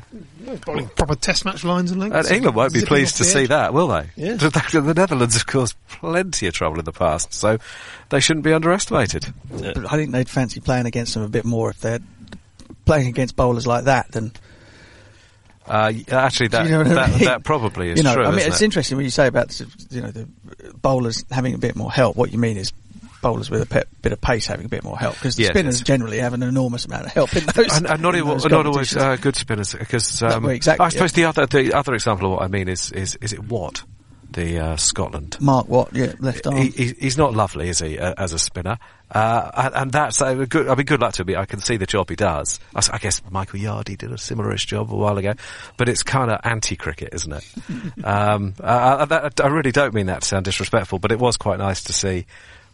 proper test match lines and links. And England won't be pleased to see that, will they? Yeah. The Netherlands have caused plenty of trouble in the past, so they shouldn't be underestimated. But I think they'd fancy playing against them a bit more if they're playing against bowlers like that than. Uh, actually, that, you know that, I mean? that, probably is you know, true. I mean, it's it? interesting when you say about you know the bowlers having a bit more help. What you mean is bowlers with a pe- bit of pace having a bit more help because the yes, spinners yes. generally have an enormous amount of help in those. And, and not, in those not always uh, good spinners because um, exactly, I suppose yeah. the other the other example of what I mean is is is it Watt the uh, Scotland. Mark Watt, yeah, left arm. He, he's not lovely, is he, uh, as a spinner? Uh, and, and, that's uh, good. I mean, good luck to him. I can see the job he does. I, I guess Michael Yardy did a similarish job a while ago, but it's kind of anti-cricket, isn't it? um, I, I, really don't mean that to sound disrespectful, but it was quite nice to see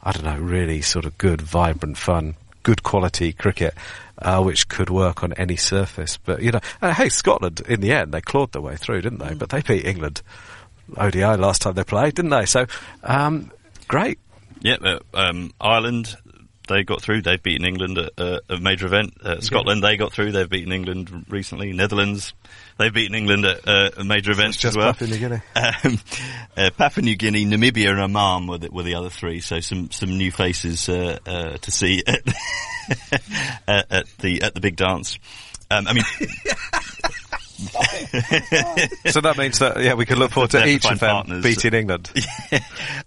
I don't know, really sort of good, vibrant, fun, good quality cricket, uh, which could work on any surface. But, you know, uh, hey, Scotland, in the end, they clawed their way through, didn't they? Mm. But they beat England ODI last time they played, didn't they? So, um, great. Yeah, uh, um, Ireland, they got through. They've beaten England at uh, a major event. Uh, Scotland, they got through. They've beaten England recently. Netherlands, they've beaten England at uh, a major event as well. Papua New Guinea. Um, uh, Papua New Guinea, Namibia, and Oman were the, were the other three. So some some new faces uh, uh, to see at, at, the at the big dance. Um, I mean. so that means that yeah, we can look forward to each of them partners. beating England. Yeah.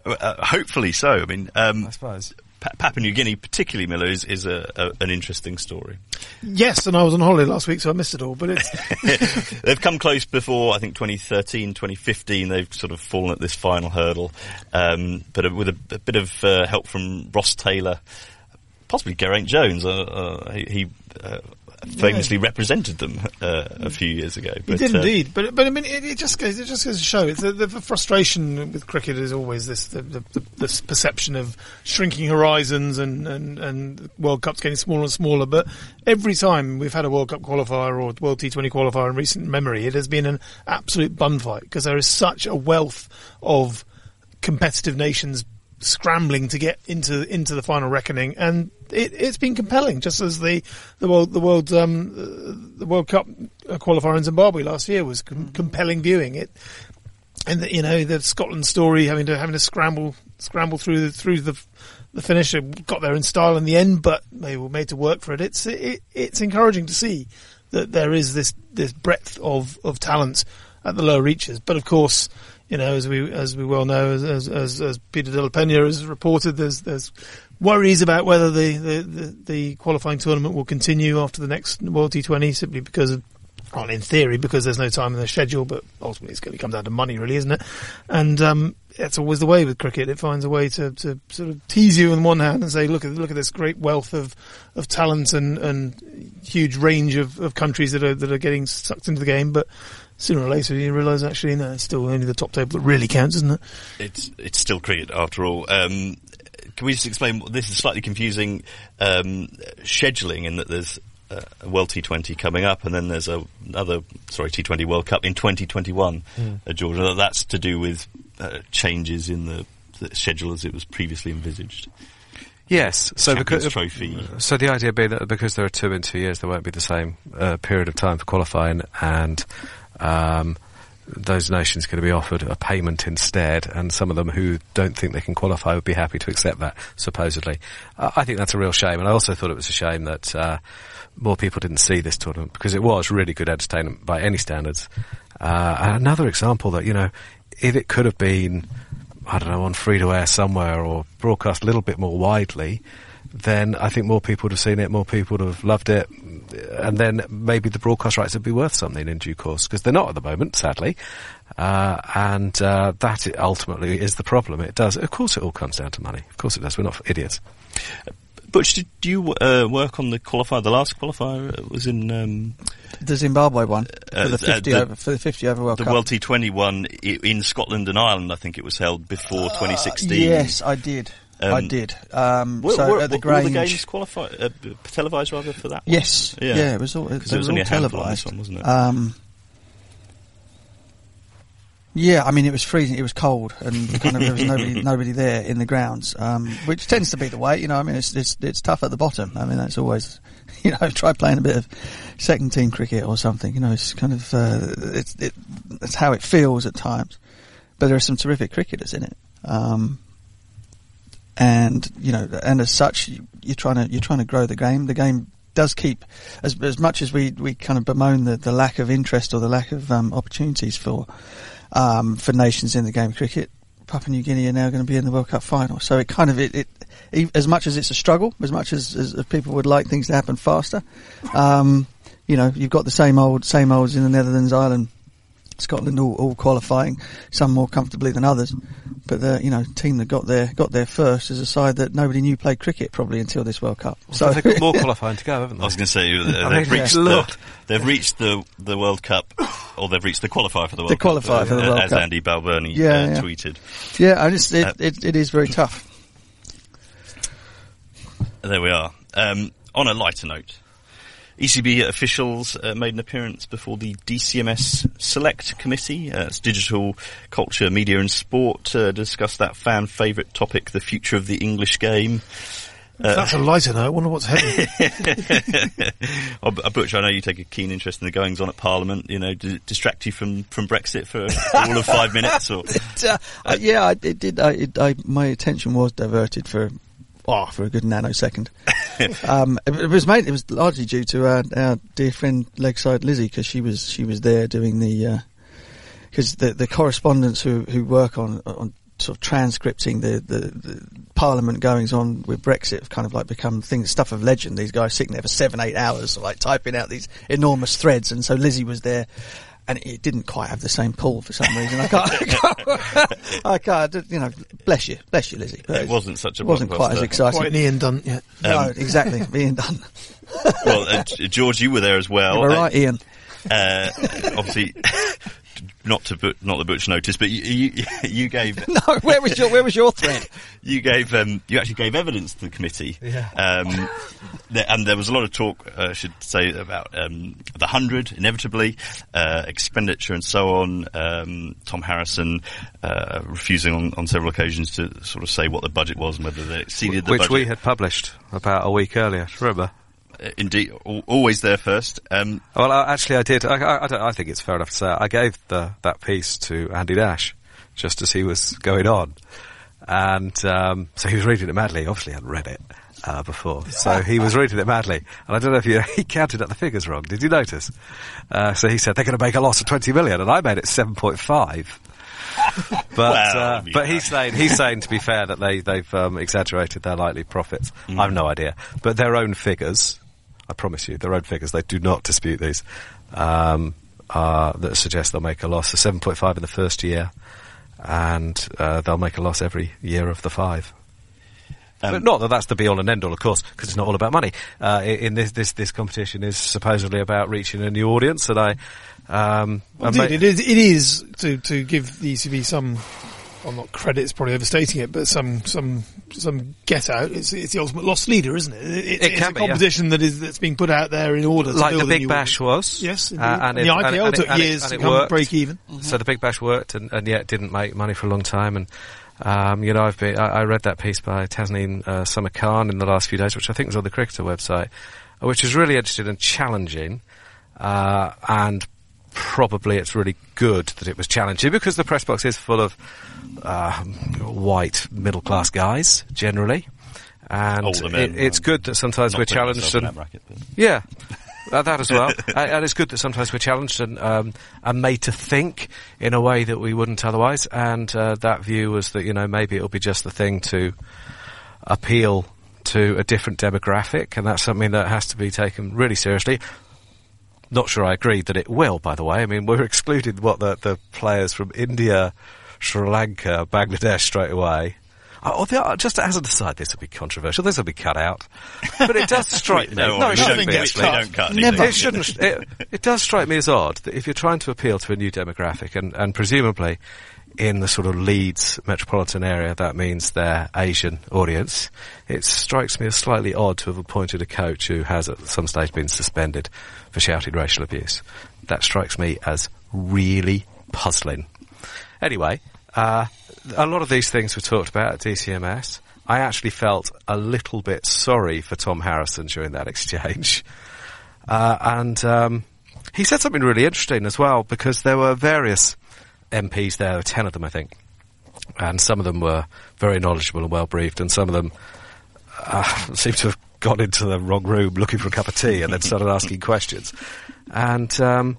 Uh, hopefully so. I mean, um, I suppose Papua New Guinea, particularly Miller, is, is a, a, an interesting story. Yes, and I was on holiday last week, so I missed it all. But it's they've come close before. I think 2013, 2015. They've sort of fallen at this final hurdle, um, but with a, a, bit of uh, help from Ross Taylor, possibly Geraint Jones. Uh, uh, he. he uh, famously yeah. represented them uh, a few years ago. But, he did uh, indeed, but but I mean, it, it, just goes it just goes to show it's the, the frustration with cricket is always this the, the, the, this perception of shrinking horizons and, and and World Cups getting smaller and smaller. But every time we've had a World Cup qualifier or World T20 qualifier in recent memory, it has been an absolute bun fight because there is such a wealth of competitive nations scrambling to get into into the final reckoning, and it, has been compelling. Just as the the world the world um, the World Cup qualifier in Zimbabwe last year was com- compelling viewing. It and the, you know the Scotland story having to having to scramble scramble through the, through the the finish got there in style in the end, but they were made to work for it. It's it, it's encouraging to see that there is this this breadth of of talent at the lower reaches. But of course, you know, as we as we well know, as as, as Peter Della Penna has reported, there's there's worries about whether the, the, the, the, qualifying tournament will continue after the next World T20 simply because of, well, in theory, because there's no time in the schedule, but ultimately it's going to come down to money, really, isn't it? And um, that's always the way with cricket. It finds a way to, to sort of tease you on one hand and say, look at look at this great wealth of, of talent and, and huge range of, of countries that are that are getting sucked into the game, but sooner or later you realise actually no, it's still only the top table that really counts, isn't it? It's it's still cricket after all. Um, can we just explain? This is slightly confusing um, scheduling in that there's a World T20 coming up, and then there's a, another sorry T20 World Cup in 2021. Mm. Uh, Georgia, that's to do with uh, changes in the, the schedule as it was previously envisaged. Yes, so because trophy. so the idea being that because there are two in two years, there won't be the same uh, period of time for qualifying, and um, those nations going to be offered a payment instead, and some of them who don't think they can qualify would be happy to accept that, supposedly. Uh, I think that's a real shame, and I also thought it was a shame that uh, more people didn't see this tournament because it was really good entertainment by any standards. Uh, another example that, you know, if it could have been I don't know, on free to air somewhere or broadcast a little bit more widely, then I think more people would have seen it, more people would have loved it, and then maybe the broadcast rights would be worth something in due course, because they're not at the moment, sadly. Uh, and uh, that ultimately is the problem. It does. Of course, it all comes down to money. Of course, it does. We're not idiots. Butch, did you uh, work on the qualifier? The last qualifier was in um, The Zimbabwe one Uh, for the uh, fifty the- over for the fifty over World the Cup. World T Twenty one in Scotland and Ireland. I think it was held before 2016. Yes, I did. I Um, did. Um, Were, so were, at the Grange. the games qualified, uh, televised rather for that? one? Yes. Yeah. Yeah. it was all. They there was only all a handful on this televised. one, wasn't it? Yeah, I mean it was freezing. It was cold, and kind of there was nobody, nobody there in the grounds, um, which tends to be the way. You know, I mean it's, it's it's tough at the bottom. I mean that's always, you know, try playing a bit of second team cricket or something. You know, it's kind of uh, it's it, it's how it feels at times. But there are some terrific cricketers in it. Um, and you know, and as such, you, you're trying to you're trying to grow the game. The game does keep as as much as we, we kind of bemoan the, the lack of interest or the lack of um, opportunities for um, for nations in the game of cricket. Papua New Guinea are now going to be in the World Cup final, so it kind of it, it as much as it's a struggle, as much as, as, as people would like things to happen faster. Um, you know, you've got the same old same olds in the Netherlands, Ireland, Scotland all, all qualifying, some more comfortably than others. But the you know team that got there got there first is a side that nobody knew played cricket probably until this World Cup. So they've got more qualifying to go, haven't they? I was going to say uh, they've mean, reached yeah. the they've reached the the World Cup, or they've reached the qualifier for the World The Cup. qualifier for the uh, World as Cup. Andy Balbirnie Yeah, uh, yeah. tweeted. yeah, and it's, it, Uh, it, it is very tough. There we are. Um, on a lighter note, ECB officials uh, made an appearance before the DCMS Select Committee, uh, it's Digital Culture, Media and Sport, to discuss that fan favourite topic, the future of the English game. If that's a lighter note. I wonder what's heavy. Oh, but, uh, Butch, I know you take a keen interest in the goings on at Parliament. You know, did it distract you from, from Brexit for all of five minutes? Or uh, uh, yeah, I, it did. I, it, I, my attention was diverted for oh, for a good nanosecond. um, it, it was made. It was largely due to our, our dear friend Legside Lizzie because she was she was there doing the because the the correspondents who who work on on sort of transcripting the, the, the Parliament goings on with Brexit have kind of like become things stuff of legend. These guys sitting there for seven eight hours, like typing out these enormous threads, and so Lizzie was there and it didn't quite have the same pull for some reason. I can't, I can't, I can't you know, bless you, bless you, Lizzie. But it wasn't such a wasn't quite as exciting. Quite an Ian Dunt yet. no, Um, exactly, being done. well, uh, George, you were there as well. We're Uh, right, Ian. uh, obviously, not to but not the Butch notice, but you, you you gave No, where was your where was your thread? you gave um, you actually gave evidence to the committee. Yeah. Um, there, and there was a lot of talk, uh, I should say, about um, the hundred inevitably, uh, expenditure and so on. Um, Tom Harrison uh, refusing on, on several occasions to sort of say what the budget was and whether they exceeded the budget. Which budget. we had published about a week earlier. Remember? Indeed, always there first. Um, Well, I, actually, I did. I, I, I, don't, I think it's fair enough to say I gave the, that piece to Andy Dash just as he was going on, and um, so he was reading it madly. Obviously, hadn't read it uh, before, so he was reading it madly. And I don't know if you he counted up the figures wrong. Did you notice? Uh, so he said they're going to make a loss of twenty million, and I made it seven point five. But Well, uh, I mean, but he's saying he's saying to be fair that they they've um, exaggerated their likely profits. Mm. I've no idea, but their own figures, I promise you, their own figures. They do not dispute these. Um, uh, that suggest they'll make a loss. So seven point five in the first year, and uh, they'll make a loss every year of the five. Um, but not that that's the be all and end all, of course, because it's not all about money. Uh, in this, this this competition is supposedly about reaching a new audience, and I. Um, I Indeed, ma- it is. It is to to give the ECB some, well, not credit. It's probably overstating it, but some some some get out. It's it's the ultimate lost leader, isn't it? it, It it's can a be, yeah. competition that is that's being put out there in order to like build the a Big new Bash audience. was. Yes. Uh, and, it- the and- IPL and it- took and it- years and to come worked. break even. So the Big Bash worked, and, and yet didn't make money for a long time. And um, you know, I've been, I, I read that piece by Tasneem uh, Summer Khan in the last few days, which I think was on the Cricketer website, uh, which is really interesting and challenging. Uh, and probably it's really good that it was challenging because the press box is full of uh, white middle class guys generally. And it, it's good that sometimes we're challenged and bracket, yeah. Uh, that as well. uh, and it's good that sometimes we're challenged and, um, and made to think in a way that we wouldn't otherwise. And uh, that view was that, you know, maybe it'll be just the thing to appeal to a different demographic, and that's something that has to be taken really seriously. Not sure I agree that it will, by the way. I mean, we're excluding what the, the players from India, Sri Lanka, Bangladesh straight away. Oh, the, uh, just as an aside, this will be controversial. This will be cut out, but it does strike me. No, No, it shouldn't be don't, cut. don't cut Never. It shouldn't. It, it does strike me as odd that if you're trying to appeal to a new demographic, and, and presumably in the sort of Leeds metropolitan area, that means their Asian audience. It strikes me as slightly odd to have appointed a coach who has at some stage been suspended for shouting racial abuse. That strikes me as really puzzling. Anyway, uh, a lot of these things were talked about at DCMS. I actually felt a little bit sorry for Tom Harrison during that exchange. Uh, and um, he said something really interesting as well because there were various MPs there, there were 10 of them, I think. And some of them were very knowledgeable and well briefed, and some of them uh, seemed to have gone into the wrong room looking for a cup of tea and then started asking questions. And um,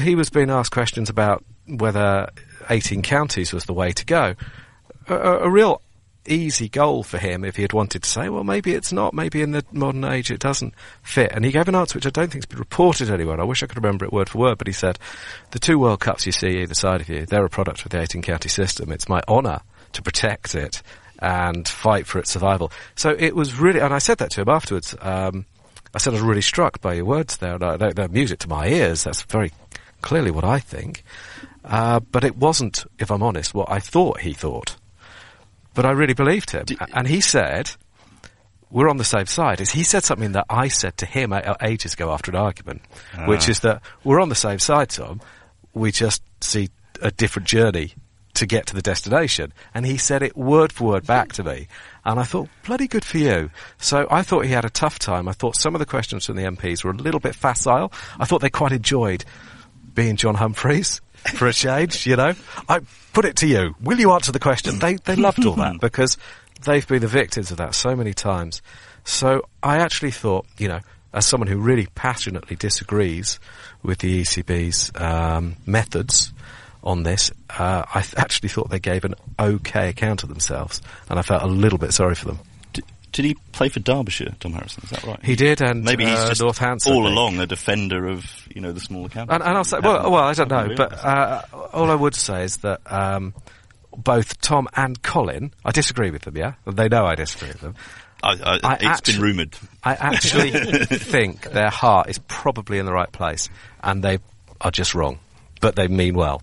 he was being asked questions about whether 18 counties was the way to go. A, a, a real easy goal for him if he had wanted to say, well, maybe it's not, maybe in the modern age it doesn't fit. And he gave an answer which I don't think's been reported anywhere. I wish I could remember it word for word, but he said, the two World Cups you see either side of you, they're a product of the 18 county system. It's my honour to protect it and fight for its survival. So it was really, and I said that to him afterwards. Um, I said I was really struck by your words there. And I, they, they're music to my ears. That's very clearly what I think. Uh, but it wasn't, if I'm honest, what I thought he thought. But I really believed him. And he said, we're on the same side. Is he said something that I said to him ages ago after an argument, which ah. is that we're on the same side, Tom. We just see a different journey to get to the destination. And he said it word for word back to me. And I thought, bloody good for you. So I thought he had a tough time. I thought some of the questions from the MPs were a little bit facile. I thought they quite enjoyed being John Humphrys for a change, you know. I put it to you. Will you answer the question? They, they loved all that because they've been the victims of that so many times. So I actually thought, you know, as someone who really passionately disagrees with the ECB's um, methods on this, uh, I th- actually thought they gave an okay account of themselves, and I felt a little bit sorry for them. Did, he play for Derbyshire, Tom Harrison? Is that right? He did, and Maybe he's uh, just Northampton, all along a defender of you know the smaller counties. And, and I'll say, well, well, I don't know, but uh, all I would say is that um, both Tom and Colin, I disagree with them. Yeah, they know I disagree with them. I, I, I it's been rumoured. I actually think their heart is probably in the right place, and they are just wrong, but they mean well.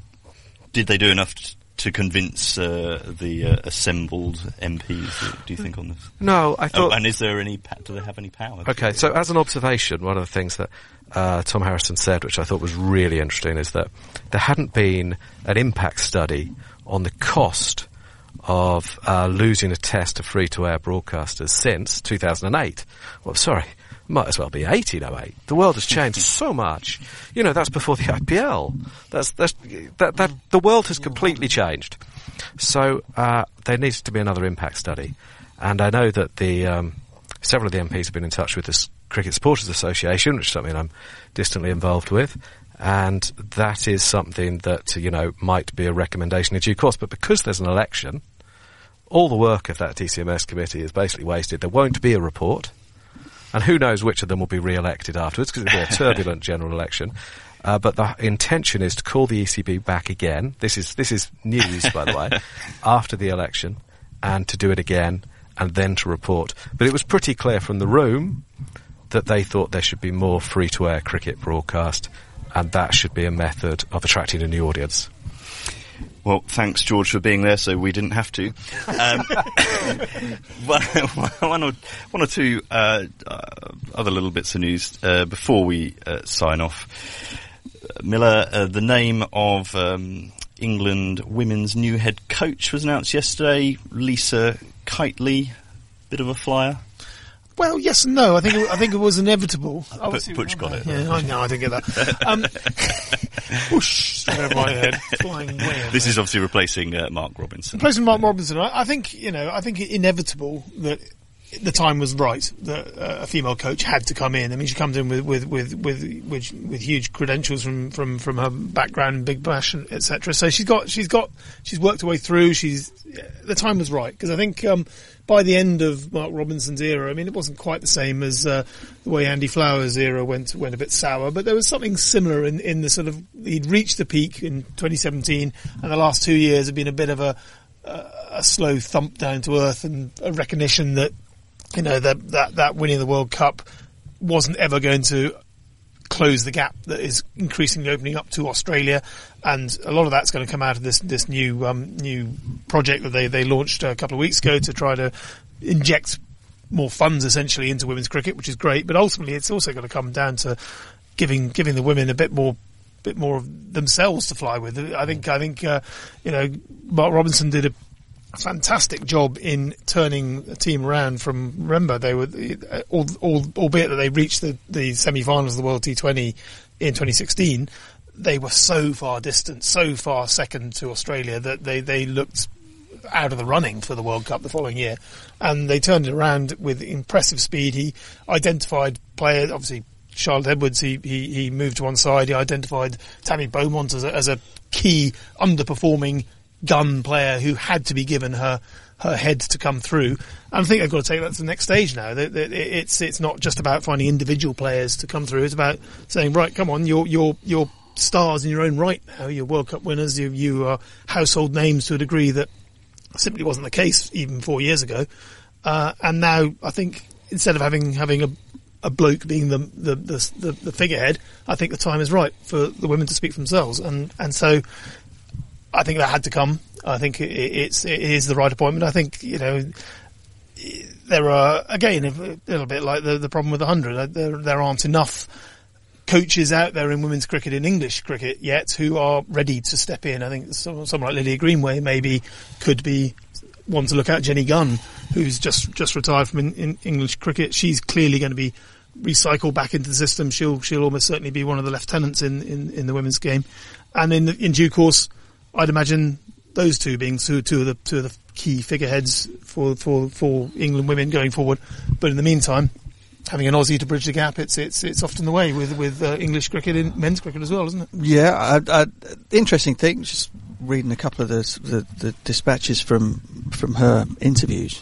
Did they do enough to convince uh, the uh, assembled MPs? Do you think on this? No, I Oh, thought. and is there any? Do they have any power? Okay, so as an observation, one of the things that uh, Tom Harrison said, which I thought was really interesting, is that there hadn't been an impact study on the cost of uh, losing a test to free-to-air broadcasters since 2008. Well, sorry, might as well be 1808. The world has changed so much. You know, that's before the IPL. That's, that's, that, that, the world has completely changed. So uh, there needs to be another impact study. And I know that the um, several of the MPs have been in touch with the Cricket Supporters Association, which is something I'm distantly involved with. And that is something that, you know, might be a recommendation in due course. But because there's an election, all the work of that DCMS committee is basically wasted. There won't be a report. And who knows which of them will be re-elected afterwards because it'll be a turbulent general election. Uh, but the intention is to call the ECB back again. This is this is news, by the way, after the election, and to do it again, and then to report. But it was pretty clear from the room that they thought there should be more free-to-air cricket broadcast, and that should be a method of attracting a new audience. Well, thanks, George, for being there, so we didn't have to. Um, one, one or, one or two uh, uh, other little bits of news uh, before we uh, sign off. Miller, uh, the name of um, England women's new head coach was announced yesterday. Lisa Keightley, bit of a flyer. Well, yes and no. I think it, I think it was inevitable. Obviously, Butch got it. Yeah, I know. I didn't get that. Um, whoosh, straight over my head, flying way. over This is obviously replacing uh, Mark Robinson. Replacing Mark Robinson, I, I think you know. I think it inevitable that the time was right that uh, a female coach had to come in. I mean, she comes in with with with with with, with huge credentials from from from her background Big Bash and etc. So she's got she's got she's worked her way through. She's the time was right because I think um, by the end of Mark Robinson's era, I mean, it wasn't quite the same as uh, the way Andy Flower's era went went a bit sour, but there was something similar in in the sort of he'd reached the peak in 2017, and the last two years have been a bit of a a slow thump down to earth and a recognition that you know, that, that, that winning the World Cup wasn't ever going to close the gap that is increasingly opening up to Australia, and a lot of that's going to come out of this this new um, new project that they they launched a couple of weeks ago to try to inject more funds essentially into women's cricket, which is great. But ultimately, it's also going to come down to giving giving the women a bit more bit more of themselves to fly with. I think I think uh, you know Mark Robinson did a fantastic job in turning the team around from, remember, they were, uh, all, all, albeit that they reached the, the semi-finals of the World T20 in 2016, they were so far distant, so far second to Australia that they, they looked out of the running for the World Cup the following year. And they turned it around with impressive speed. He identified players, obviously Charlotte Edwards, he, he, he moved to one side. He identified Tammy Beaumont as a, as a key underperforming gun player who had to be given her her head to come through. And I think they've got to take that to the next stage now. It's it's not just about finding individual players to come through. It's about saying, right, come on, you're you're you're stars in your own right now. You're World Cup winners. You you are household names to a degree that simply wasn't the case even four years ago. Uh, and now I think instead of having having a a bloke being the, the the, the figurehead, I think the time is right for the women to speak for themselves. And and so I think that had to come. I think it, it's it is the right appointment. I think you know there are again a little bit like the the problem with the hundred. There there aren't enough coaches out there in women's cricket in English cricket yet who are ready to step in. I think someone, someone like Lydia Greenway maybe could be one to look at. Jenny Gunn, who's just just retired from in, in English cricket, she's clearly going to be recycled back into the system. She'll she'll almost certainly be one of the lieutenants in, in, in the women's game, and in in due course I'd imagine those two being two, two of the two of the key figureheads for, for, for England women going forward. But in the meantime, having an Aussie to bridge the gap, it's it's it's often the way with with uh, English cricket and men's cricket as well, isn't it? Yeah, I, I, interesting thing. Just reading a couple of the, the, the dispatches from from her interviews.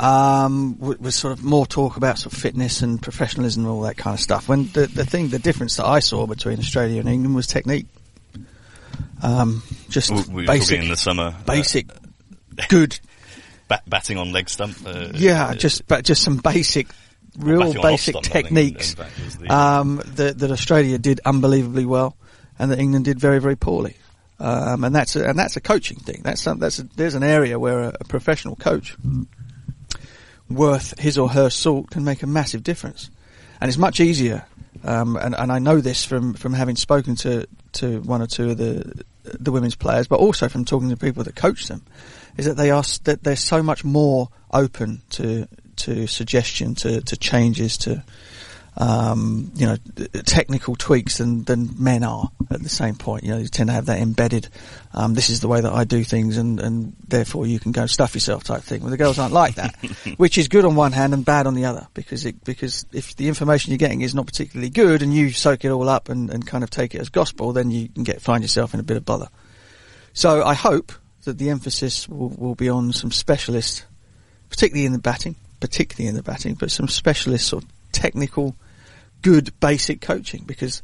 Um, was sort of more talk about sort of fitness and professionalism and all that kind of stuff. When the the thing, the difference that I saw between Australia and England was technique. Um, just we basic in the summer. Uh, basic, uh, good. Bat- batting on leg stump. Uh, yeah, uh, just but just some basic, real basic stump, techniques think, the, um, that, that Australia did unbelievably well, and that England did very very poorly. Um, and that's a, and that's a coaching thing. That's some, that's a, there's an area where a, a professional coach worth his or her salt can make a massive difference, and it's much easier. Um, and, and I know this from, from having spoken to, to one or two of the the women's players, but also from talking to people that coach them, is that they are that they're so much more open to to suggestion, to, to changes, to um, you know technical tweaks than than men are at the same point. You know, you tend to have that embedded. Um, this is the way that I do things, and and therefore you can go stuff yourself type thing. Well, the girls aren't like that, which is good on one hand and bad on the other because it because if the information you're getting is not particularly good and you soak it all up and, and kind of take it as gospel, then you can get find yourself in a bit of bother. So I hope that the emphasis will, will be on some specialists, particularly in the batting, particularly in the batting, but some specialist sort of technical, good basic coaching because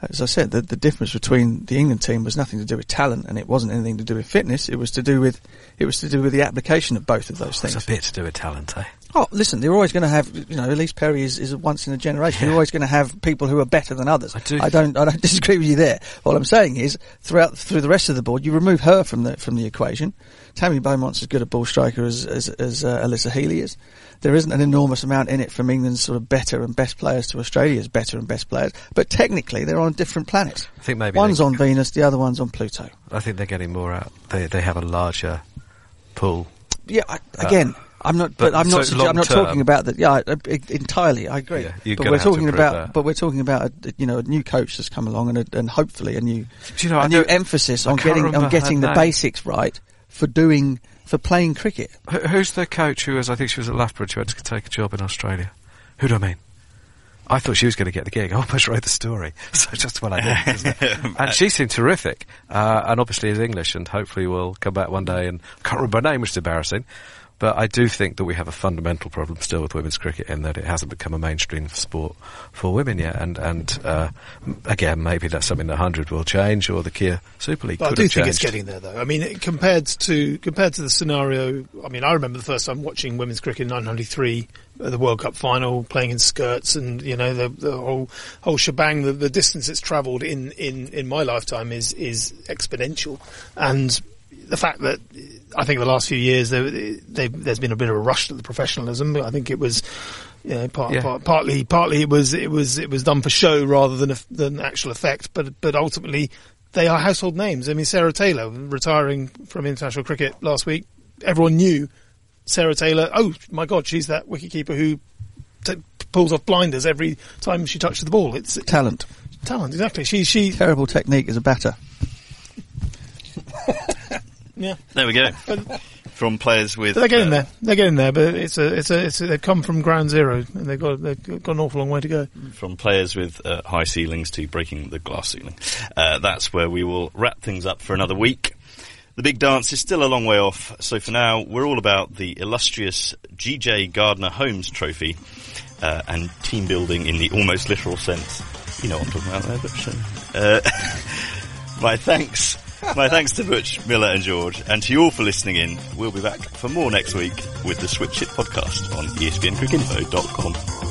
as I said, the, the difference between the England team was nothing to do with talent, and it wasn't anything to do with fitness. It was to do with it was to do with the application of both of those oh, things. It's a bit to do with talent, eh? Oh, listen, they're always going to have, you know, Ellyse Perry is, is once in a generation. Yeah. You're always going to have people who are better than others. I do. I don't, I don't disagree with you there. All I'm saying is, throughout, through the rest of the board, you remove her from the, from the equation. Tammy Beaumont's as good a ball striker as, as, as uh, Alyssa Healy is. There isn't an enormous amount in it from England's sort of better and best players to Australia's better and best players. But technically, they're on different planets. I think maybe one's on Venus, the other one's on Pluto. I think they're getting more out. They, they have a larger pool. Yeah, I, again, uh, I'm not, but, but I'm not. I'm not term, talking about that. Yeah, entirely. I agree. Yeah, but we're talking about. That. But we're talking about a, you know a new coach that's come along and a, and hopefully a new you know, a new emphasis on getting on getting the name. basics right for doing for playing cricket. Who- Who's the coach who was, I think she was at Loughborough, who had to take a job in Australia? Who do I mean? I thought she was going to get the gig. I almost wrote the story. So just what I did. isn't it? and she seemed terrific. Uh, and obviously is English and hopefully will come back one day and can't remember her name, which is embarrassing. But I do think that we have a fundamental problem still with women's cricket in that it hasn't become a mainstream sport for women yet. And, and uh, again, maybe that's something that 100 will change or the Kia Super League But I do have think it's getting there, though. I mean, compared to compared to the scenario, I mean, I remember the first time watching women's cricket in 1993, uh, the World Cup final, playing in skirts, and you know the the whole whole shebang. The, the distance it's travelled in, in in my lifetime is is exponential, and the fact that I think the last few years there, they, there's been a bit of a rush to the professionalism. I think it was. You know, part, Yeah. part, partly, partly it was it was it was done for show rather than a, than actual effect. But but ultimately, they are household names. I mean, Sarah Taylor retiring from international cricket last week. Everyone knew Sarah Taylor. Oh my God, she's that wicketkeeper who t- pulls off blinders every time she touches the ball. It's Talent. talent, exactly. She she Terrible technique as a batter. yeah. There we go. From players with. But they're getting uh, there. They're getting there. But it's a it's a it's a, they've come from ground zero and they've got they've got an awful long way to go. From players with uh, high ceilings to breaking the glass ceiling. Uh, that's where we will wrap things up for another week. The big dance is still a long way off, so for now, we're all about the illustrious GJ Gardner Homes Trophy uh, and team building in the almost literal sense. You know what I'm talking about there, Butch. Uh, my thanks. My thanks to Butch, Miller and George, and to you all for listening in. We'll be back for more next week with the Switch Hit podcast on espncricinfo.com.